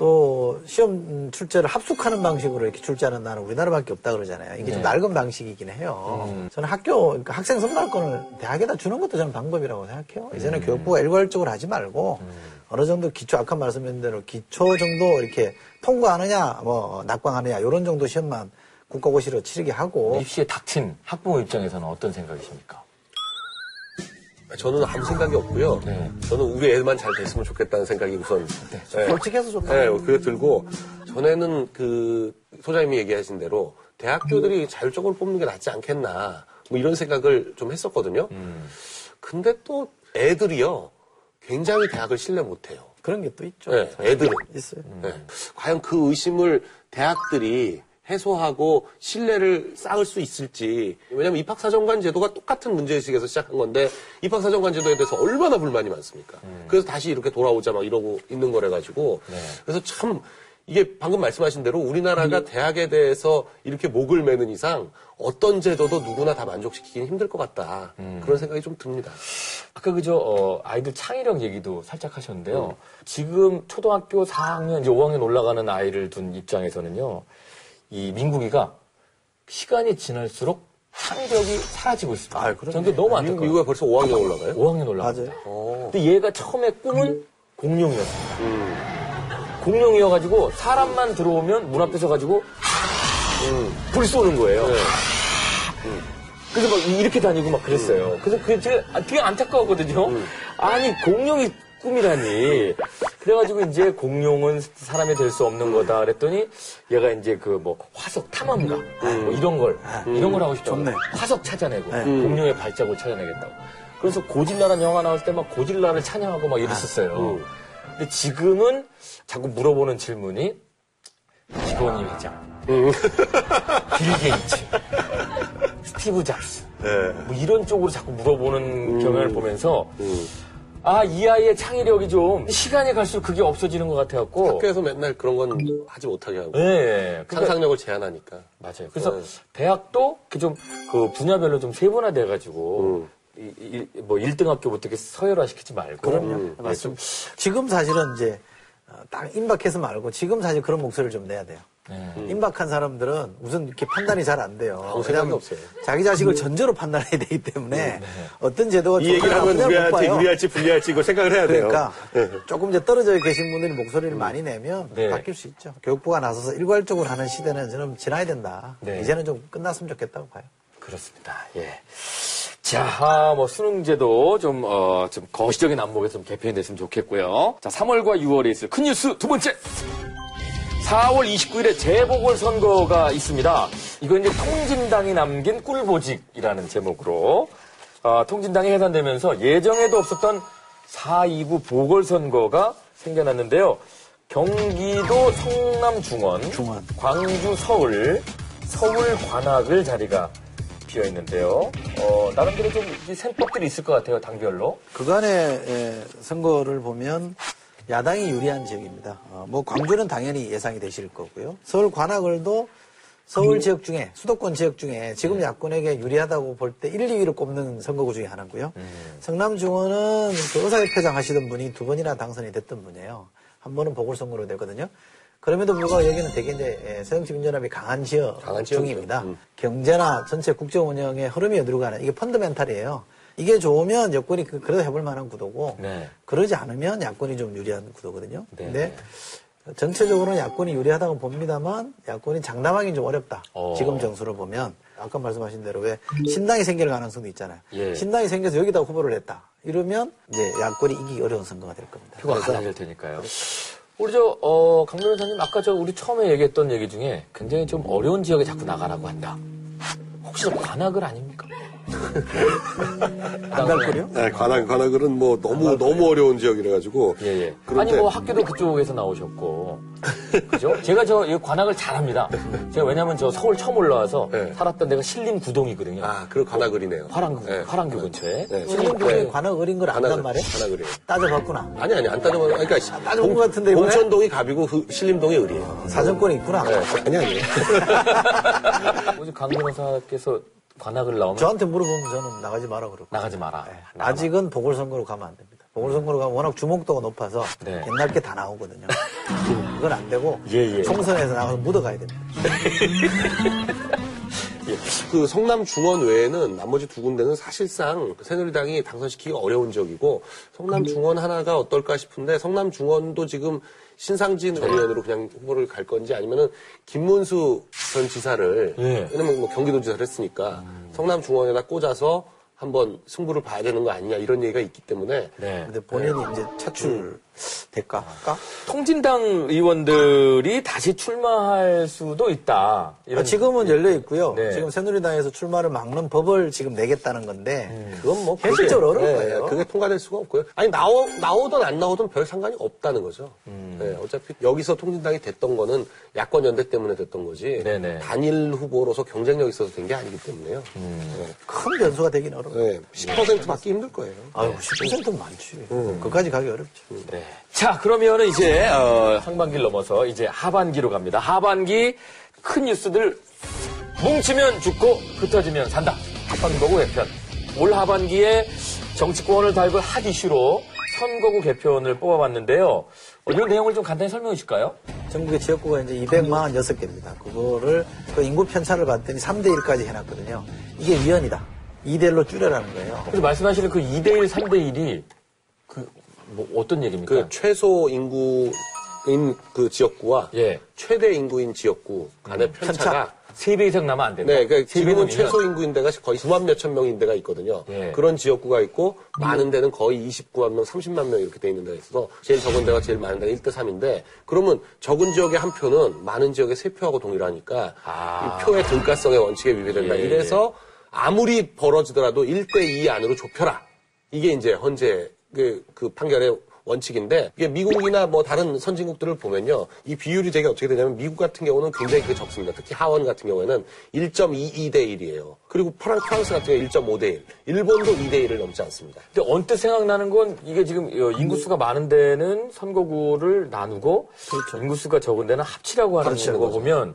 또 시험 출제를 합숙하는 방식으로 이렇게 출제하는 나는 우리나라밖에 없다 그러잖아요. 이게 좀 낡은 방식이긴 해요. 저는 학교 그러니까 학생 선발권을 대학에다 주는 것도 저는 방법이라고 생각해요. 이제는 교육부가 일괄적으로 하지 말고 어느 정도 기초 아까 말씀드린 대로 기초 정도 이렇게 통과하느냐 뭐 낙방하느냐 이런 정도 시험만 국가고시로 치르게 하고 입시에 닥친 학부모 입장에서는 어떤 생각이십니까? 저는 아무 생각이 없고요. 네. 저는 우리 애만 잘 됐으면 좋겠다는 생각이 우선. 네. 솔직해서 좋다. 네, 그게 들고 전에는 그 소장님이 얘기하신 대로 대학교들이 자율적으로 뽑는 게 낫지 않겠나 뭐 이런 생각을 좀 했었거든요. 근데 또 애들이요 굉장히 대학을 신뢰 못해요. 그런 게 또 있죠. 네, 애들은. 있어요. 네. 과연 그 의심을 대학들이 해소하고 신뢰를 쌓을 수 있을지. 왜냐하면 입학사정관 제도가 똑같은 문제의식에서 시작한 건데 입학사정관 제도에 대해서 얼마나 불만이 많습니까? 그래서 다시 이렇게 돌아오자 막 이러고 있는 거래 가지고 그래서 참 이게 방금 말씀하신 대로 우리나라가 대학에 대해서 이렇게 목을 매는 이상 어떤 제도도 누구나 다 만족시키긴 힘들 것 같다. 그런 생각이 좀 듭니다. 아까 그저 어, 아이들 창의력 얘기도 살짝 하셨는데요. 지금 초등학교 4학년 이제 5학년 올라가는 아이를 둔 입장에서는요. 이 민국이가 시간이 지날수록 창의력이 사라지고 있습니다. 아, 그게 너무 안타까워요. 미국에 벌써 5학년 올라가요? 5학년 올라갑니다. 맞아요. 어. 근데 얘가 처음에 꿈은 공룡이었습니다. 음. 공룡이어가지고 사람만 들어오면 문 앞에 서가지고 불 쏘는 거예요. 네. 그래서 막 이렇게 다니고 막 그랬어요. 그래서 그게 제가 아, 되게 안타까웠거든요. 아니 공룡이 꿈이라니. 그래가지고 이제 공룡은 사람이 될 수 없는 거다 그랬더니 얘가 이제 그 뭐 화석 탐험가 뭐 이런 걸 이런 걸 하고 싶다고 좋네. 화석 찾아내고 네. 공룡의 발자국을 찾아내겠다고. 그래서 고질라라는 영화 나왔을 때막 고질라를 찬양하고 막 이랬었어요. 음. 근데 지금은 자꾸 물어보는 질문이 이건희 회장, 빌 게이츠, 스티브 잡스 네. 뭐 이런 쪽으로 자꾸 물어보는 경향을 보면서 음. 아 이 아이의 창의력이 좀 시간이 갈수록 그게 없어지는 것 같아갖고 학교에서 맨날 그런 건 하지 못하게 하고 네, 상상력을 제한하니까. 맞아요. 그래서 네. 대학도 좀 그 분야별로 좀 세분화돼가지고 음. 이, 이, 뭐 1등 학교부터 이렇게 서열화시키지 말고 그럼요. 음, 네, 좀 지금 사실은 이제 어, 딱 임박해서 말고 지금 사실 그런 목소리를 좀 내야 돼요. 네. 임박한 사람들은 우선 이렇게 판단이 잘 안 돼요. 아무 생각이 없어요. 자기 자식을 전제로 판단해야 되기 때문에 어떤 제도가 이 얘기를 하면 우리한테. 유리할지 불리할지 이거 생각을 해야 돼요. 그러니까 조금 이제 떨어져 계신 분들이 목소리를 많이 내면 네. 바뀔 수 있죠. 교육부가 나서서 일괄적으로 하는 시대는 저는 지나야 된다. 네. 이제는 좀 끝났으면 좋겠다고 봐요. 그렇습니다. 예. 자, 아, 뭐 수능제도 좀, 어, 좀 거시적인 안목에서 좀 개편이 됐으면 좋겠고요. 자, 3월과 6월에 있을 큰 뉴스 두 번째. 4월 29일에 재보궐선거가 있습니다. 이거 이제 통진당이 남긴 꿀보직이라는 제목으로, 아, 통진당이 해산되면서 예정에도 없었던 4.29 보궐선거가 생겨났는데요. 경기도 성남 중원, 중원. 광주 서울, 서울 관악을 자리가 비어 있는데요. 어, 나름대로 좀이 셈법들이 있을 것 같아요, 당별로. 그간의 에, 선거를 보면 야당이 유리한 지역입니다. 어, 뭐 광주는 당연히 예상이 되실 거고요. 서울 관악을도 서울 지역 중에 수도권 지역 중에 지금 야권에게 유리하다고 볼 때 1, 2위를 꼽는 선거구 중에 하나고요. 성남 중원은 그 의사협회장 하시던 분이 두 번이나 당선이 됐던 분이에요. 한 번은 보궐선거로 되거든요. 그럼에도 불구하고 여기는 되게 이제 예, 새정치민주연합이 강한 지역 강한. 중입니다. 음. 경제나 전체 국정 운영의 흐름이 어디로 가는 이게 펀더멘탈이에요. 이게 좋으면 여권이 그- 그래도 해볼 만한 구도고 네. 그러지 않으면 야권이 좀 유리한 구도거든요. 네. 근데 전체적으로는 야권이 유리하다고 봅니다만 야권이 장담하기는 좀 어렵다. 어. 지금 정수를 보면 아까 말씀하신 대로 왜 신당이 생길 가능성도 있잖아요. 예. 신당이 생겨서 여기다 후보를 냈다. 이러면 이제 야권이 이기기 어려운 선거가 될 겁니다. 표가 그래서 갈라질 테니까요. 우리 저, 어, 강 변호사님, 아까 저 우리 처음에 얘기했던 얘기 중에 굉장히 좀 어려운 지역에 자꾸 나가라고 한다. 혹시 저 관악을 아닙니까? 거요? 네, 관악, 관악을은 뭐 너무, 너무 어려운 지역이라가지고. 예, 예. 그런데- 아니, 뭐 학교도 그쪽에서 나오셨고. 그죠? 제가 저이 관악을 잘합니다. 제가 왜냐면 저 서울 처음 올라와서 네. 살았던 데가 신림 구동이거든요. 아, 그 관악을이네요. 화랑구, 네. 화랑교 근처에. 네. 신림동에 네. 관악 어린 걸 안단 관악을, 말이에요? 관악을이에요. 따져봤구나. 아니, 아니, 안 따져봐도. 그러니까. 따져본 것 같은데, 이번에? 봉천동이 갑이고 그 신림동이 을이에요. 사정권이 있구나. 네, 아니, 아니. 뭐지, 강 변호사께서 관악을 나오면 저한테 물어보면 저는 나가지 마라 그러고. 나가지 마라. 네. 나가지 아직은 보궐선거로 가면 안 됩니다. 보궐선거가 워낙 주목도가 높아서 네. 옛날 게 다 나오거든요. 그건 안 되고 예, 예. 총선에서 나가서 묻어가야 됩니다. 그 성남 중원 외에는 나머지 두 군데는 사실상 새누리당이 당선시키기 어려운 지역이고 성남 중원 하나가 어떨까 싶은데 성남 중원도 지금 신상진 전 의원으로 그냥 후보를 갈 건지 아니면은 김문수 전 지사를 예. 왜냐면 뭐 경기도지사를 했으니까 성남 중원에다 꽂아서 한번 승부를 봐야 되는 거 아니냐 이런 얘기가 있기 때문에 네. 근데 본인이 이제 차출 될까? 할까? 통진당 의원들이 다시 출마할 수도 있다. 아, 지금은 열려 있고요. 네. 지금 새누리당에서 출마를 막는 법을 지금 내겠다는 건데 그건 뭐 현실적으로 그게, 어려울 예, 거예요. 그게 통과될 수가 없고요. 아니 나오 나오든 안 나오든 별 상관이 없다는 거죠. 음. 예, 어차피 여기서 통진당이 됐던 거는 야권 연대 때문에 됐던 거지. 네네. 단일 후보로서 경쟁력 있어서 된 게 아니기 때문에요. 큰 변수가 되긴. 예, 10% 받기 힘들 거예요. 아유, 10%는 많지. 그까지 가기 어렵죠. 네. 자, 그러면은 이제 어, 상반기를 넘어서 이제 하반기로 갑니다. 하반기 큰 뉴스들 뭉치면 죽고 흩어지면 산다. 선거구 개편. 올 하반기에 정치권을 달굴 핫 이슈로 선거구 개편을 뽑아봤는데요. 어, 이 내용을 좀 간단히 설명해 주실까요? 전국의 지역구가 이제 246개입니다. 그거를 그 인구 편차를 봤더니 3대 1까지 해놨거든요. 이게 위헌이다. 2대 1로 줄여라는 거예요. 그래서 말씀하시는 그 2대 1, 3대 1이 그, 뭐 어떤 얘기입니까? 그 최소 인구인 그 지역구와 예. 최대 인구인 지역구 간의 편차가 3배 이상 나면 안 된다. 네, 그러니까 세 지금은 최소 인구인 데가 거의 9만 몇천 명인 데가 있거든요. 예. 그런 지역구가 있고 많은 데는 거의 29만 명, 30만 명 이렇게 돼 있는 데가 있어서 제일 적은 데가 제일 많은 데가 1대 3인데 그러면 적은 지역의 한 표는 많은 지역의 세 표하고 동일하니까 아. 이 표의 등가성의 원칙에 위배된다. 예, 이래서 아무리 벌어지더라도 1대 2 안으로 좁혀라. 이게 이제 현재 그, 그 판결의 원칙인데 이게 미국이나 뭐 다른 선진국들을 보면요 이 비율이 되게 어떻게 되냐면 미국 같은 경우는 굉장히 그 적습니다 특히 하원 같은 경우에는 1.22대 1이에요 그리고 프랑, 프랑스 같은 경우 1.5대 1 일본도 2대 1을 넘지 않습니다 근데 언뜻 생각나는 건 이게 지금 어, 인구수가 많은 데는 선거구를 나누고 인구수가 적은 데는 합치라고 하는 거. 보면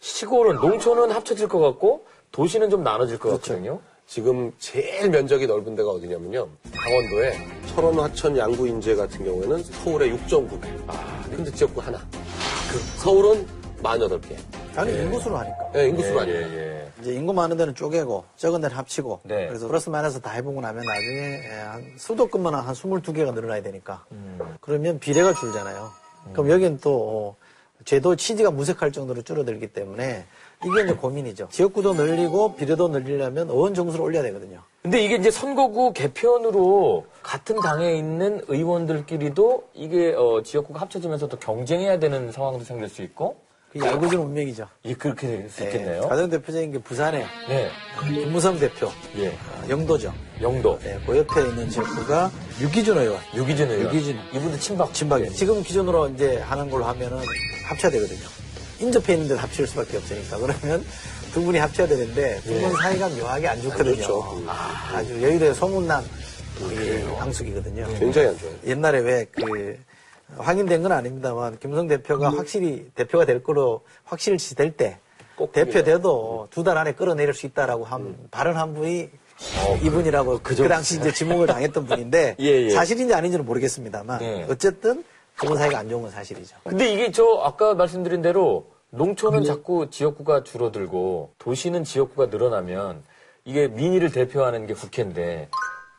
시골은 농촌은 합쳐질 것 같고 도시는 좀 나눠질 것 그렇죠. 같거든요. 지금 제일 면적이 넓은 데가 어디냐면요. 강원도에 철원 화천 양구 인제 같은 경우에는 서울의 6.9배 아, 근데 지역구 하나. 그 서울은 48개. 아니, 인구수로 하니까. 네, 인구수로 하니까. 예. 이제 인구 많은 데는 쪼개고 적은 데는 합치고. 네. 그래서 플러스 마이너스 다 해보고 나면 나중에 예, 한 수도권만 한 22개가 늘어나야 되니까. 그러면 비례가 줄잖아요. 그럼 여기는 또 어, 제도 취지가 무색할 정도로 줄어들기 때문에 이게 이제 고민이죠. 지역구도 늘리고 비례도 늘리려면 의원 정수를 올려야 되거든요. 근데 이게 이제 선거구 개편으로 같은 당에 있는 의원들끼리도 이게 어, 지역구가 합쳐지면서 또 경쟁해야 되는 상황도 생길 수 있고 그게 얄궂은 운명이죠. 이게 그렇게 될수 예, 있겠네요. 가장 대표적인 게 부산에 네. 김무성 대표 예. 어, 영도죠. 영도. 네, 그 옆에 있는 지역구가 유기준 의원. 유기준 의원. 유기준. 이분도 친박. 진박이 지금 기준으로 이제 하는 걸로 하면은 합쳐야 되거든요. 인접해 있는 데도 합칠 수밖에 없으니까. 그러면 두 분이 합쳐야 되는데 두 분 사이가 묘하게 안 좋거든요. 안 좋죠. 아, 아주 여의도에 소문난 이 방식이거든요. 굉장히 안 좋아요 옛날에 왜그 확인된 건 아닙니다만 김성 대표가 확실히 대표가 될 거로 확실시 될 때 꼭 대표 돼도 두달 안에 끌어내릴 수 있다라고 한 발언한 분이 이분이라고 그, 당시 이제 지목을 당했던 분인데 예, 예. 사실인지 아닌지는 모르겠습니다만 네. 어쨌든 두분 사이가 안 좋은 건 사실이죠. 근데 이게 저 아까 말씀드린 대로 농촌은 자꾸 지역구가 줄어들고 도시는 지역구가 늘어나면 이게 민의를 대표하는 게 국회인데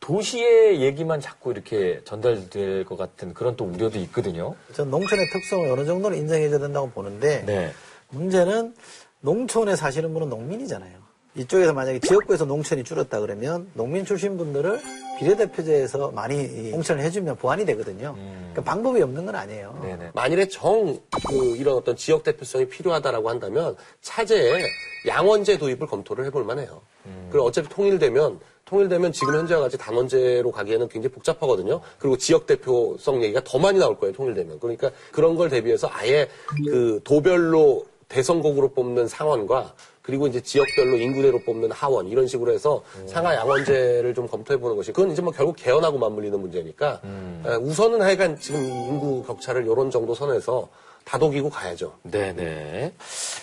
도시의 얘기만 자꾸 이렇게 전달될 것 같은 그런 또 우려도 있거든요. 전 농촌의 특성을 어느 정도는 인정해줘야 된다고 보는데 네. 문제는 농촌에 사시는 분은 농민이잖아요. 이쪽에서 만약에 지역구에서 농촌이 줄었다 그러면 농민 출신 분들을 비례대표제에서 많이 이 공천을 해주면 보완이 되거든요. 그러니까 방법이 없는 건 아니에요. 네네. 만일에 정, 그, 이런 어떤 지역 대표성이 필요하다라고 한다면 차제에 양원제 도입을 검토를 해볼 만해요. 그리고 어차피 통일되면, 통일되면 지금 현재와 같이 단원제로 가기에는 굉장히 복잡하거든요. 그리고 지역 대표성 얘기가 더 많이 나올 거예요, 통일되면. 그러니까 그런 걸 대비해서 아예 그 도별로 대선곡으로 뽑는 상원과 그리고 이제 지역별로 인구대로 뽑는 하원 이런 식으로 해서 상하 양원제를 좀 검토해 보는 것이 그건 이제 뭐 결국 개헌하고 맞물리는 문제니까 에, 우선은 하여간 지금 이 인구 격차를 이런 정도 선에서 다독이고 가야죠. 네네.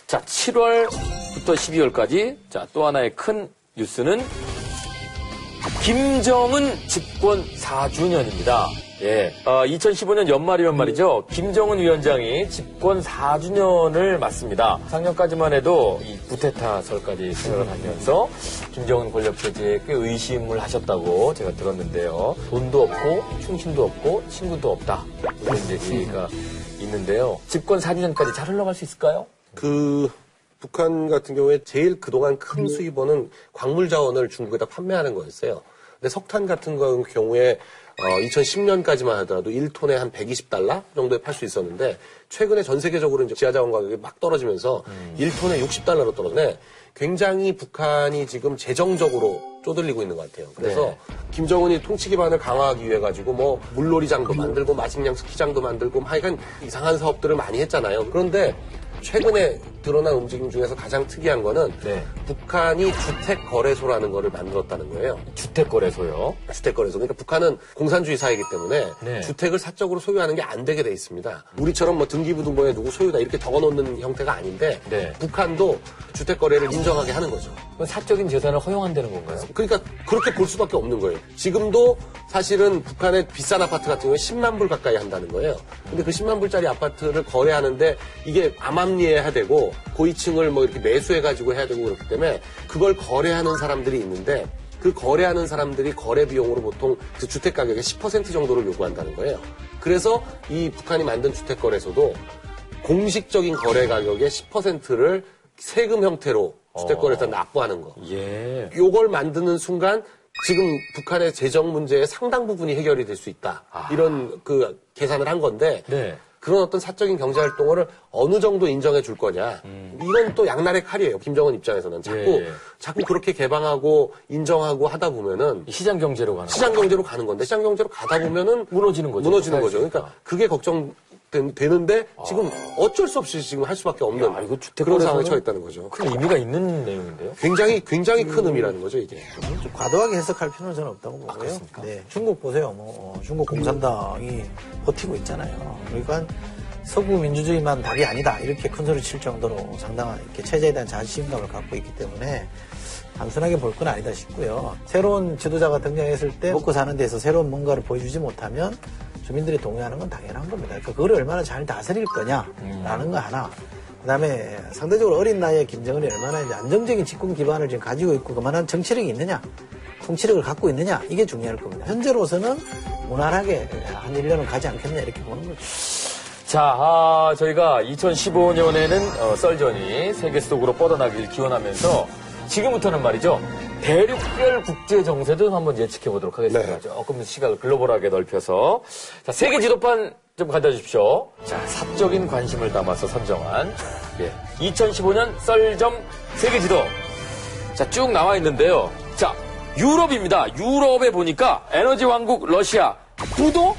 자, 7월부터 12월까지 자, 또 하나의 큰 뉴스는 김정은 집권 4주년입니다. 예. 2015년 연말이면 말이죠. 김정은 위원장이 집권 4주년을 맞습니다. 작년까지만 해도 이 구테타설까지 생각을 하면서 김정은 권력 체제에 꽤 의심을 하셨다고 제가 들었는데요. 돈도 없고 충신도 없고 친구도 없다. 이런 얘기가 있는데요. 집권 4주년까지 잘 흘러갈 수 있을까요? 그 북한 같은 경우에 제일 그동안 큰 수입원은 광물 자원을 중국에다 판매하는 거였어요. 근데 석탄 같은 거 경우에 어, 2010년까지만 하더라도 1톤에 한 120달러 정도에 팔 수 있었는데 최근에 전 세계적으로 이제 지하자원 가격이 막 떨어지면서 1톤에 60달러로 떨어지네. 굉장히 북한이 지금 재정적으로 쪼들리고 있는 것 같아요. 그래서 네. 김정은이 통치 기반을 강화하기 위해 가지고 뭐 물놀이장도 만들고 마식량 스키장도 만들고 뭐 하여간 이상한 사업들을 많이 했잖아요. 그런데 최근에 드러난 움직임 중에서 가장 특이한 거는 네. 북한이 주택 거래소라는 거를 만들었다는 거예요. 주택 거래소요. 주택 거래소. 그러니까 북한은 공산주의 사회이기 때문에 네. 주택을 사적으로 소유하는 게 안 되게 돼 있습니다. 우리처럼 뭐 등기부등본에 누구 소유다 이렇게 적어 놓는 형태가 아닌데 네. 북한도 주택 거래를 인정하게 하는 거죠. 그건 사적인 재산을 허용한다는 건가요? 그러니까 그렇게 볼 수밖에 없는 거예요. 지금도 사실은 북한의 비싼 아파트 같은 경우에 10만 불 가까이 한다는 거예요. 근데 그 10만 불짜리 아파트를 거래하는데 이게 암암 리해야 되고 고위층을 뭐 이렇게 매수해가지고 해야 되고 그렇기 때문에 그걸 거래하는 사람들이 있는데 그 거래하는 사람들이 거래 비용으로 보통 그 주택 가격의 10% 정도를 요구한다는 거예요. 그래서 이 북한이 만든 주택 거래소도 공식적인 거래 가격의 10%를 세금 형태로 주택 거래소 납부하는 거. 예. 요걸 만드는 순간 지금 북한의 재정 문제의 상당 부분이 해결이 될 수 있다. 이런 그 계산을 한 건데 네. 그런 어떤 사적인 경제 활동을 어느 정도 인정해 줄 거냐. 이건 또 양날의 칼이에요. 김정은 입장에서는 자꾸 예, 예. 자꾸 그렇게 개방하고 인정하고 하다 보면은 시장 경제로 가는 시장 경제로 가는 건데 시장 경제로 가다 보면은 무너지는 거죠. 무너지는 거죠. 사회주의가. 그러니까 그게 걱정 되는데 지금 어쩔 수 없이 지금 할 수밖에 없는 야, 이거 주택 그런 상황에 처해 있다는 거죠. 큰 의미가 있는 내용인데요. 굉장히 굉장히 큰 의미라는 거죠 이게. 좀 과도하게 해석할 필요는 저는 없다고 보고요. 그렇습니까? 네, 중국 보세요. 뭐 어, 중국 공산당이 버티고 있잖아요. 그러니까 서구 민주주의만 답이 아니다 이렇게 큰 소리 칠 정도로 상당한 이렇게 체제에 대한 자신감을 갖고 있기 때문에 단순하게 볼 건 아니다 싶고요. 새로운 지도자가 등장했을 때 먹고 사는 데서 새로운 뭔가를 보여주지 못하면 주민들이 동의하는 건 당연한 겁니다. 그러니까 그걸 얼마나 잘 다스릴 거냐라는 거 하나. 그다음에 상대적으로 어린 나이에 김정은이 얼마나 이제 안정적인 집권 기반을 지금 가지고 있고 그만한 정치력이 있느냐, 통치력을 갖고 있느냐 이게 중요할 겁니다. 현재로서는 무난하게 한 1년은 가지 않겠냐 이렇게 보는 거죠. 자, 아, 저희가 2015년에는 어, 썰전이 세계 속으로 뻗어나길 기원하면서 지금부터는 말이죠. 대륙별 국제 정세도 한번 예측해 보도록 하겠습니다. 네. 조금 시각을 글로벌하게 넓혀서 자, 세계 지도판 좀 가져 주십시오. 자, 사적인 관심을 담아서 선정한 예, 2015년 썰점 세계 지도. 자, 쭉 나와 있는데요. 자, 유럽입니다. 유럽에 보니까 에너지 왕국 러시아 구도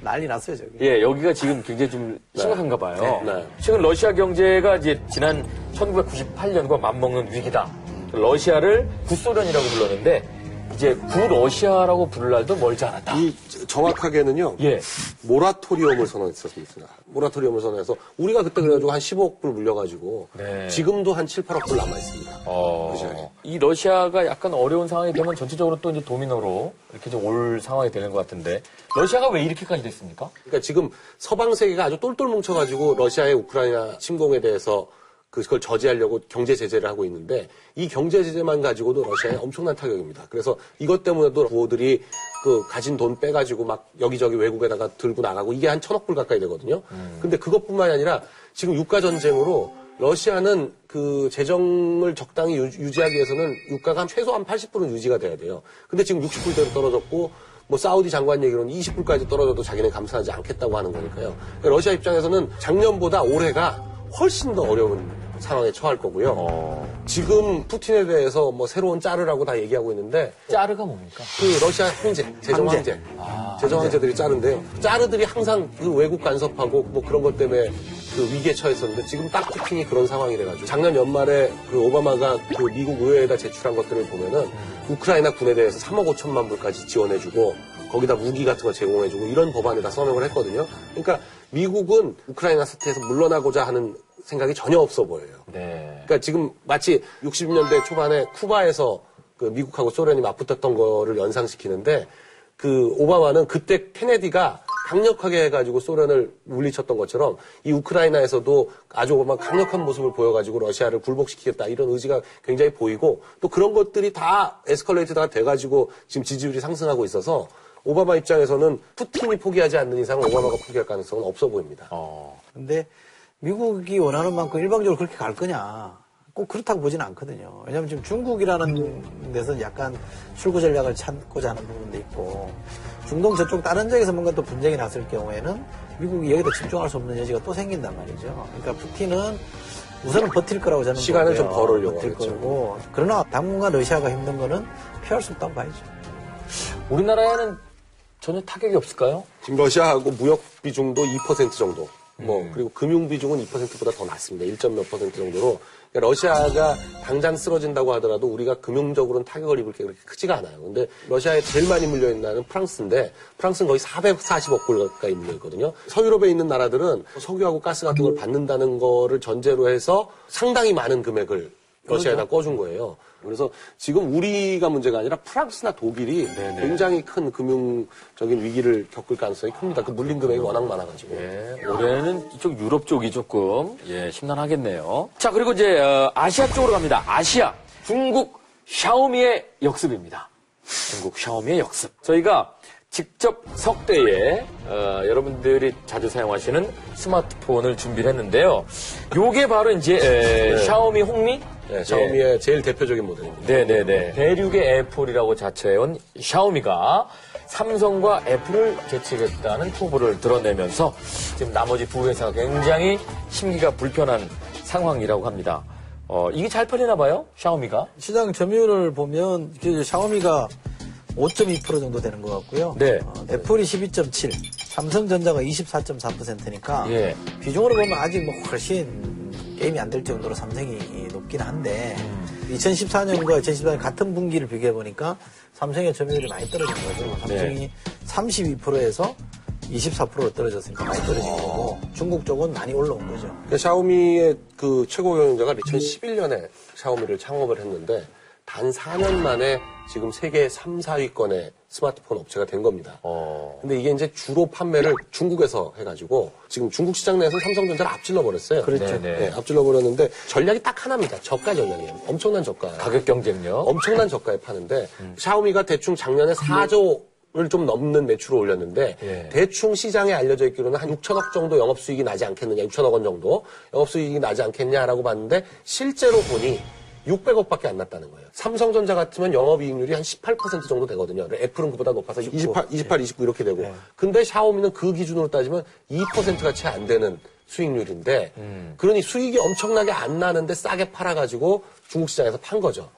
난리 났어요 저기. 예, 여기가 지금 굉장히 좀 심각한가 봐요. 네. 최근 러시아 경제가 이제 지난 1998년과 맞먹는 위기다. 러시아를 구소련이라고 불렀는데 이제 구러시아라고 부를 날도 멀지 않았다. 이 정확하게는요. 예. 모라토리엄을 선언했었습니다. 모라토리엄을 선언해서 우리가 그때 그래가지고 한 15억 불 물려가지고 네. 지금도 한 7, 8억 불 남아 있습니다. 어, 러시아에. 이 러시아가 약간 어려운 상황이 되면 전체적으로 또 이제 도미노로 이렇게 좀올 상황이 되는 것 같은데 러시아가 왜 이렇게까지 됐습니까? 그러니까 지금 서방 세계가 아주 똘똘 뭉쳐가지고 러시아의 우크라이나 침공에 대해서 그걸 저지하려고 경제 제재를 하고 있는데 이 경제 제재만 가지고도 러시아에 엄청난 타격입니다. 그래서 이것 때문에도 부호들이 그 가진 돈 빼가지고 막 여기저기 외국에다가 들고 나가고 이게 한 천억 불 가까이 되거든요. 근데 그것뿐만이 아니라 지금 유가 전쟁으로 러시아는 그 재정을 적당히 유- 유지하기 위해서는 유가가 한 최소한 80%는 유지가 돼야 돼요. 근데 지금 60불대로 떨어졌고 뭐 사우디 장관 얘기로는 20불까지 떨어져도 자기는 감사하지 않겠다고 하는 거니까요. 러시아 입장에서는 작년보다 올해가 훨씬 더 어려운 상황에 처할 거고요. 어. 지금 푸틴에 대해서 뭐 새로운 짜르라고 다 얘기하고 있는데 짜르가 뭡니까? 그 러시아 황제, 재정 황제. 황제, 재정 황제들이 짜르인데요. 짜르들이 항상 그 외국 간섭하고 뭐 그런 것 때문에 그 위기에 처했었는데 지금 딱 푸틴이 그런 상황이래가지고 작년 연말에 그 오바마가 그 미국 의회에다 제출한 것들을 보면은 우크라이나 군에 대해서 3억 5천만 불까지 지원해주고 거기다 무기 같은 거 제공해주고 이런 법안에다 서명을 했거든요. 그러니까 미국은 우크라이나 사태에서 물러나고자 하는 생각이 전혀 없어 보여요. 네. 그러니까 지금 마치 60년대 초반에 쿠바에서 그 미국하고 소련이 맞붙었던 거를 연상시키는데 그 오바마는 그때 케네디가 강력하게 해가지고 소련을 물리쳤던 것처럼 이 우크라이나에서도 아주 막 강력한 모습을 보여가지고 러시아를 굴복시키겠다 이런 의지가 굉장히 보이고 또 그런 것들이 다 에스컬레이트가 돼가지고 지금 지지율이 상승하고 있어서 오바마 입장에서는 푸틴이 포기하지 않는 이상 오바마가 포기할 가능성은 없어 보입니다. 어. 근데 미국이 원하는 만큼 일방적으로 그렇게 갈 거냐? 꼭 그렇다고 보지는 않거든요. 왜냐하면 지금 중국이라는 데서 약간 출구 전략을 찾고자 하는 부분도 있고 중동 저쪽 다른 지역에서 뭔가 또 분쟁이 났을 경우에는 미국이 여기다 집중할 수 없는 여지가 또 생긴단 말이죠. 그러니까 푸틴은 우선은 버틸 거라고 저는 시간을 보고요. 좀 벌으려고 버틸 하겠죠. 거고 그러나 당분간 러시아가 힘든 거는 피할 수 없다고 봐야죠. 우리나라에는 전혀 타격이 없을까요? 지금 러시아하고 무역 비중도 2% 정도. 뭐 그리고 금융 비중은 2%보다 더 낮습니다. 1점 몇 퍼센트 정도로 그러니까 러시아가 당장 쓰러진다고 하더라도 우리가 금융적으로는 타격을 입을 게 그렇게 크지가 않아요. 근데 러시아에 제일 많이 물려 있는 나라는 프랑스인데 프랑스는 거의 440억 불 가까이 물려 있거든요. 서유럽에 있는 나라들은 석유하고 가스 같은 걸 받는다는 거를 전제로 해서 상당히 많은 금액을 러시아에다 꺼준 거예요. 그래서 지금 우리가 문제가 아니라 프랑스나 독일이 네네. 굉장히 큰 금융적인 위기를 겪을 가능성이 큽니다. 그 물린 금액이 워낙 많아가지고. 예, 올해는 이쪽 유럽 쪽이 조금 예, 심란하겠네요. 자, 그리고 이제 어, 아시아 쪽으로 갑니다. 아시아 중국 샤오미의 역습입니다. 중국 샤오미의 역습. 저희가 직접 석대에 어, 여러분들이 자주 사용하시는 스마트폰을 준비를 했는데요. 요게 바로 이제 에, 샤오미 홍미 네, 샤오미의 제일 대표적인 모델입니다. 네네네. 대륙의 애플이라고 자처해온 샤오미가 삼성과 애플을 제치겠다는 포부를 드러내면서 지금 나머지 두 회사가 굉장히 심기가 불편한 상황이라고 합니다. 어, 이게 잘 팔리나 봐요? 샤오미가? 시장 점유율을 보면 그 샤오미가 5.2% 정도 되는 것 같고요. 네. 어, 애플이 12.7, 삼성전자가 24.4%니까 예. 비중으로 보면 아직 뭐 훨씬 게임이 안 될 정도로 삼성이 높긴 한데 2014년과 2014년 같은 분기를 비교해 보니까 삼성의 점유율이 많이 떨어진 거죠. 삼성이 32%에서 24%로 떨어졌으니까 많이 떨어진 거고 중국 쪽은 많이 올라온 거죠. 샤오미의 그 최고 경영자가 2011년에 샤오미를 창업을 했는데 단 4년 만에 지금 세계 3, 4위권의 스마트폰 업체가 된 겁니다. 어. 근데 이게 이제 주로 판매를 중국에서 해가지고 지금 중국 시장 내에서 삼성전자를 앞질러 버렸어요. 그렇죠. 네네. 네, 앞질러 버렸는데 전략이 딱 하나입니다. 저가 전략이에요. 엄청난 저가. 가격 경쟁력. 엄청난 저가에 파는데 샤오미가 대충 작년에 4조를 좀 넘는 매출을 올렸는데 예. 대충 시장에 알려져 있기로는 한 6천억 정도 영업 수익이 나지 않겠느냐, 6천억 원 정도 영업 수익이 나지 않겠냐라고 봤는데 실제로 보니 600억밖에 안 났다는 거예요. 삼성전자 같으면 영업이익률이 한 18% 정도 되거든요. 애플은 그보다 높아서 28, 28, 29 이렇게 되고. 근데 샤오미는 그 기준으로 따지면 2%가 채 안 되는 수익률인데, 그러니 수익이 엄청나게 안 나는데 싸게 팔아가지고 중국 시장에서 판 거죠.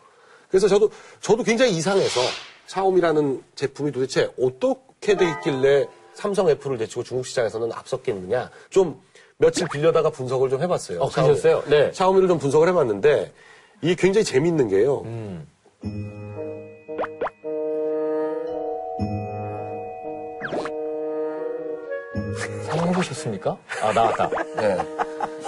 그래서 저도 저도 굉장히 이상해서 샤오미라는 제품이 도대체 어떻게 돼 있길래 삼성 애플을 제치고 중국 시장에서는 앞섰겠느냐 좀 며칠 빌려다가 분석을 좀 해봤어요. 어, 그러셨어요? 네. 샤오미를 좀 분석을 해봤는데 이게 굉장히 재밌는 게요. 음. 사용해보셨습니까? 아, 나왔다. 네.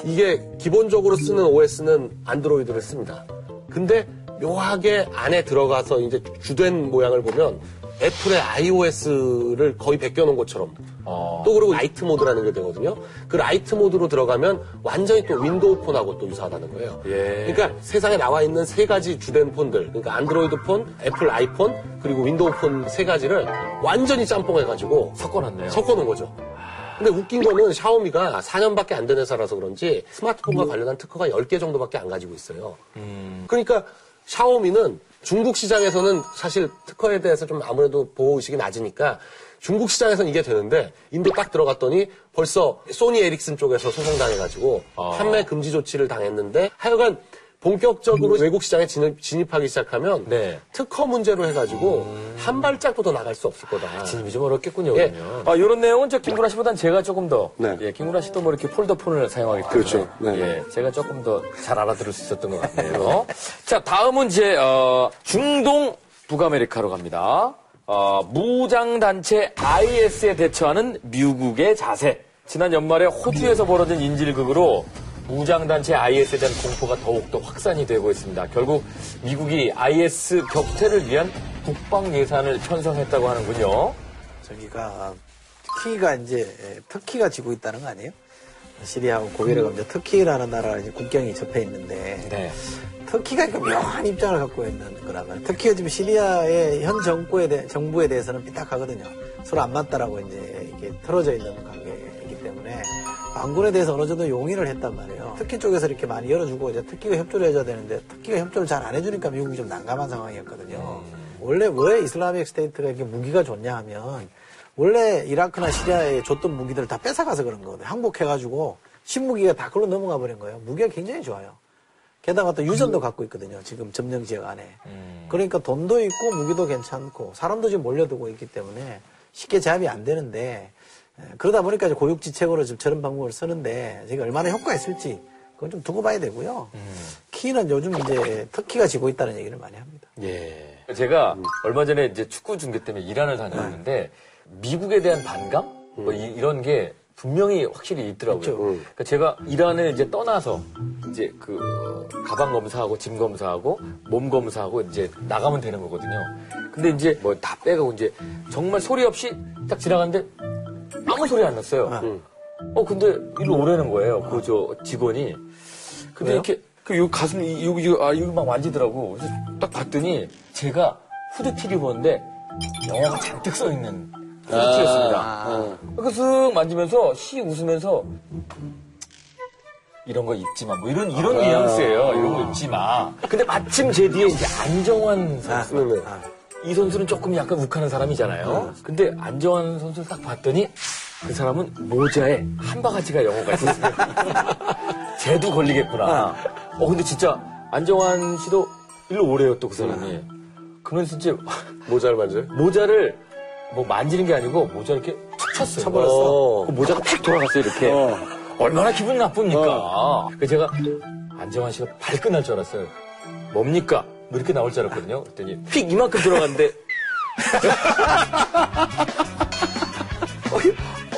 이게 기본적으로 쓰는 OS는 안드로이드를 씁니다. 근데 묘하게 안에 들어가서 이제 주된 모양을 보면 애플의 iOS를 거의 베껴놓은 것처럼 어. 또 그리고 lite mode라는 게 되거든요. 그 lite mode로 들어가면 완전히 또 윈도우 폰하고 또 유사하다는 거예요. 예. 그러니까 세상에 나와 있는 세 가지 주된 폰들, 그러니까 안드로이드 폰, 애플 아이폰, 그리고 윈도우 폰 세 가지를 완전히 짬뽕해가지고 섞어놨네요. 섞어놓은 거죠. 근데 웃긴 거는 샤오미가 4년밖에 안 된 회사라서 그런지 스마트폰과 관련한 특허가 10개 정도밖에 안 가지고 있어요. 그러니까 샤오미는 중국 시장에서는 사실 특허에 대해서 좀 아무래도 보호의식이 낮으니까 중국 시장에서는 이게 되는데 인도 딱 들어갔더니 벌써 소니 에릭슨 쪽에서 소송당해가지고 아. 판매 금지 조치를 당했는데 하여간 본격적으로 외국 시장에 진입, 하기 시작하면 네. 특허 문제로 해가지고 한 발짝도 더 나갈 수 없을 거다. 진입이 좀 어렵겠군요. 예. 아, 이런 내용은 저 김구라 씨보단 제가 조금 더. 네. 예, 김구라 씨도 뭐 이렇게 폴더폰을 사용하기 때문에. 그렇죠. 네. 예, 제가 조금 더 잘 알아들을 수 있었던 것 같네요. 자, 다음은 이제, 어, 중동 북아메리카로 갑니다. 어, 무장단체 IS에 대처하는 미국의 자세. 지난 연말에 호주에서 벌어진 인질극으로 무장단체 IS에 대한 공포가 더욱더 확산이 되고 있습니다. 결국 미국이 IS 격퇴를 위한 국방 예산을 편성했다고 하는군요. 저기가 터키가 이제 터키가 지고 있다는 거 아니에요? 시리아하고 고개를 가면 터키라는 나라가 이제 국경이 접해 있는데 네. 터키가 이렇게 묘한 입장을 갖고 있는 거라면 터키가 지금 시리아의 현 정부에, 대, 정부에 대해서는 삐딱하거든요. 서로 안 맞다라고 이제 이게 틀어져 있는 때문에 반군에 대해서 어느 정도 용인을 했단 말이에요. 터키 쪽에서 이렇게 많이 열어주고 이제 터키가 협조를 해줘야 되는데 터키가 협조를 잘 안 해주니까 미국이 좀 난감한 상황이었거든요. 원래 왜 Islamic State가 이렇게 무기가 좋냐 하면 원래 이라크나 시리아에 줬던 무기들을 다 뺏어가서 그런 거거든요. 항복해가지고 신무기가 다 그걸로 넘어가 버린 거예요. 무기가 굉장히 좋아요. 게다가 또 유전도 갖고 있거든요. 지금 점령 지역 안에. 그러니까 돈도 있고 무기도 괜찮고 사람도 지금 몰려들고 있기 때문에 쉽게 제압이 안 되는데 에, 그러다 보니까 이제 고육지책으로 지금 저런 방법을 쓰는데 제가 얼마나 효과가 있을지 그건 좀 두고 봐야 되고요. 키는 요즘 이제 터키가 지고 있다는 얘기를 많이 합니다. 예. 제가 얼마 전에 이제 축구 중계 때문에 이란을 다녀왔는데 미국에 대한 반감 뭐 이, 런게 분명히 확실히 있더라고요. 있죠. 그러니까 제가 이란을 이제 떠나서 이제 그 어, 가방 검사하고 짐 검사하고 몸 검사하고 이제 나가면 되는 거거든요. 근데 이제 뭐 다 빼가고 이제 정말 소리 없이 딱 지나갔는데 아무 소리 안 났어요. 어 근데 일로 오라는 거예요. 그 저 직원이. 근데 왜요? 이렇게 그 요 가슴 이- 여기 여기 아 여기 막 만지더라고. 그래서 딱 봤더니 제가 후드티를 입었는데 영어가 잔뜩 써 있는 후드티였습니다. 그래서 쓱 만지면서 시 웃으면서 이런 거 입지 마. 뭐 이런 이런 뉘앙스예요. 이런 거 입지 마. 근데 마침 제 뒤에 이제 안정환 선수. 네, 네. 이 선수는 조금 약간 욱하는 사람이잖아요. 근데 안정환 선수를 딱 봤더니 그 사람은 모자에 한 바가지가 영어가 있었어요. 쟤도 걸리겠구나. 어, 근데 진짜 안정환 씨도 일로 오래요, 또 그 사람이. 그러면서 이제 모자를 만져요? 모자를 뭐 만지는 게 아니고 모자를 이렇게 툭 쳤어요. 쳐버렸어? 그 모자가 탁 돌아갔어요, 이렇게. 얼마나 기분 나쁩니까? 그래서 제가 안정환 씨가 발끈할 줄 알았어요. 뭡니까? 뭐 이렇게 나올 줄 알았거든요. 그랬더니 휙 이만큼 들어갔는데 어,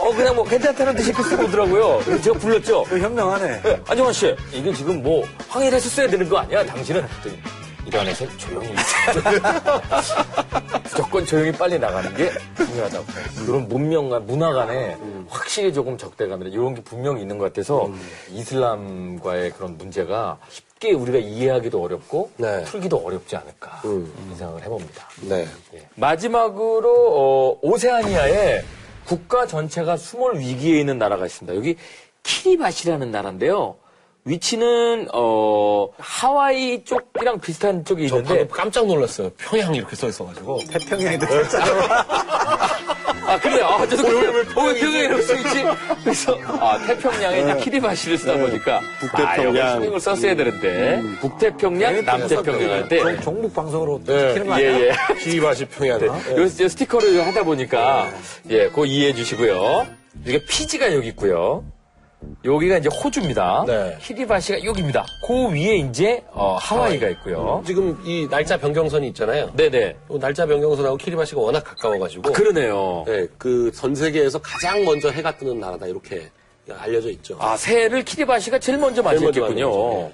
어, 그냥 뭐 괜찮다는 듯이 이렇게 쓰고 오더라고요. 그래서 제가 불렀죠. 그 현명하네. 네, 안정환 씨, 이게 지금 뭐 항의를 했었어야 되는 거 아니야? 당신은 그랬더니 이란에서 조용히 무조건 조용히 빨리 나가는 게 중요하다고. 그런 문명과 문화 간에 확실히 조금 적대감이나 이런 게 분명히 있는 것 같아서 이슬람과의 그런 문제가 쉽게 우리가 이해하기도 어렵고 네. 풀기도 어렵지 않을까 이 생각을 해봅니다. 네. 예. 마지막으로 어, 오세아니아에 국가 전체가 수몰 위기에 있는 나라가 있습니다. 여기 키리바시라는 나라인데요. 위치는 어, 하와이 쪽이랑 비슷한 쪽이 저 있는데 방금 깜짝 놀랐어요. 평양 이렇게 써 있어가지고. 태평양이 됐잖아요. 아 그래요. 아, 저도 왜, 왜, 왜 평양이라고 써있지? 그래서 아 태평양에 이제 키리바시를 쓰다 보니까 북태평양. 아, 신경을 썼어야 되는데 북태평양, 남태평양 할 때. 종- 종북 방송으로 네. 시키는 거 아니야? 예, 예. 키리바시 평양. 네. 여기서 이제 스티커를 하다 보니까, 예, 그거 이해해 주시고요. 이게 피지가 여기 있고요. 여기가 이제 호주입니다. 네. 키리바시가 여기입니다. 그 위에 이제, 어, 하와이가 있고요. 지금 이 날짜 변경선이 있잖아요. 네네. 이 날짜 변경선하고 키리바시가 워낙 가까워가지고. 그러네요. 네, 그 전 세계에서 가장 먼저 해가 뜨는 나라다 이렇게 알려져 있죠. 아, 새해를 키리바시가 제일 먼저 제일 먼저 맞이했겠군요. 맞이했죠.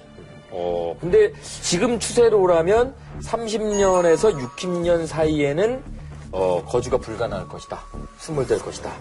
어, 근데 지금 추세로라면 30년에서 60년 사이에는 어, 거주가 불가능할 것이다. 스물될 것이다.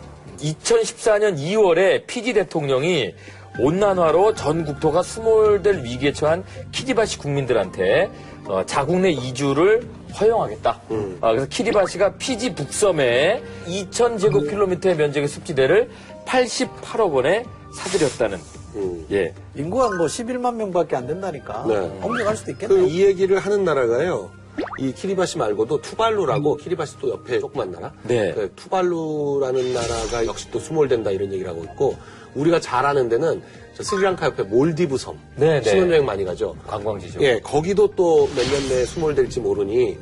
2014년 2월에 피지 대통령이 온난화로 전 국토가 수몰될 위기에 처한 키리바시 국민들한테 어, 자국 내 이주를 허용하겠다. 아, 그래서 키리바시가 피지 북섬에 2,000제곱킬로미터의 면적의 습지대를 88억 원에 사들였다는 음. 예. 인구가 뭐 11만 명밖에 안 된다니까. 네. 엄청날 수도 그 있겠네. 이 얘기를 하는 나라가요. 이 키리바시 말고도 투발루라고 키리바시 또 옆에 조그만 나라. 네. 그 투발루라는 나라가 역시 또 수몰된다 이런 얘기를 하고 있고 우리가 잘 아는 데는 저 스리랑카 옆에 몰디브 섬. 네, 네. 신혼여행 많이 가죠. 관광지죠. 예, 거기도 또 몇 년 내에 수몰될지 모르니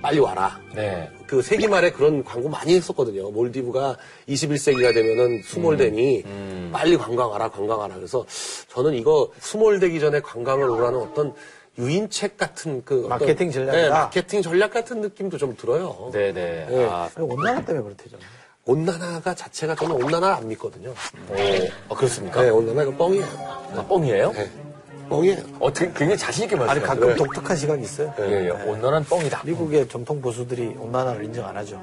빨리 와라. 네. 그 세기 말에 그런 광고 많이 했었거든요. 몰디브가 21세기가 되면은 수몰되니 음. 빨리 관광 와라, 관광 와라. 그래서 저는 이거 수몰되기 전에 관광을 오라는 어떤 유인책 같은 그 마케팅 전략이다. 네, 마케팅 전략 같은 느낌도 좀 들어요. 네네. 네. 아, 아니, 온난화 때문에 그렇대죠. 온난화가 자체가 저는 온난화 안 믿거든요. 오, 아, 그렇습니까? 네, 온난화 이거 뻥이에요. 아, 뻥이에요? 네, 뻥이에요. 어, 되게, 굉장히 자신 있게 아니 말씀하세요. 가끔 독특한 시각이 있어요. 예, 예. 온난화는 뻥이다. 미국의 정통 보수들이 온난화를 인정 안 하죠.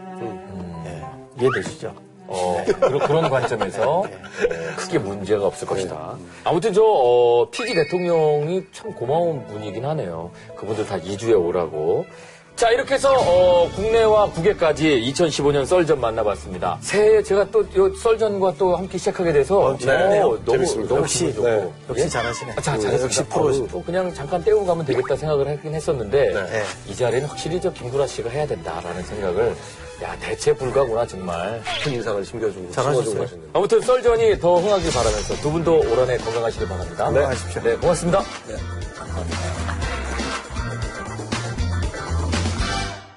예. 이해되시죠? 어, 그런, 그런 관점에서 어, 크게 문제가 없을 것이다. 아무튼 저, 어, 피기 대통령이 참 고마운 분이긴 하네요. 그분들 다 2주에 오라고. 자, 이렇게 해서, 어, 국내와 국외까지 2015년 썰전 만나봤습니다. 새해에 제가 또, 요 썰전과 또 함께 시작하게 돼서. 어, 재밌네요. 너무, 재밌습니다. 너무 역시, 기분 좋고. 네. 역시 예? 잘하시네. 아, 자, 잘했습니다. 역시 프로시. 또 그냥 잠깐 때우고 가면 되겠다 생각을 하긴 했었는데 네. 이 자리는 확실히 저 김구라 씨가 해야 된다라는 생각을 야 대체 불가구나 정말. 큰 인상을 심겨주고 잘하셨어요. 아무튼 썰전이 더 흥하길 바라면서 두 분도 올 한해 건강하시길 바랍니다. 건강하십시오. 네, 고맙습니다. 네. 감사합니다.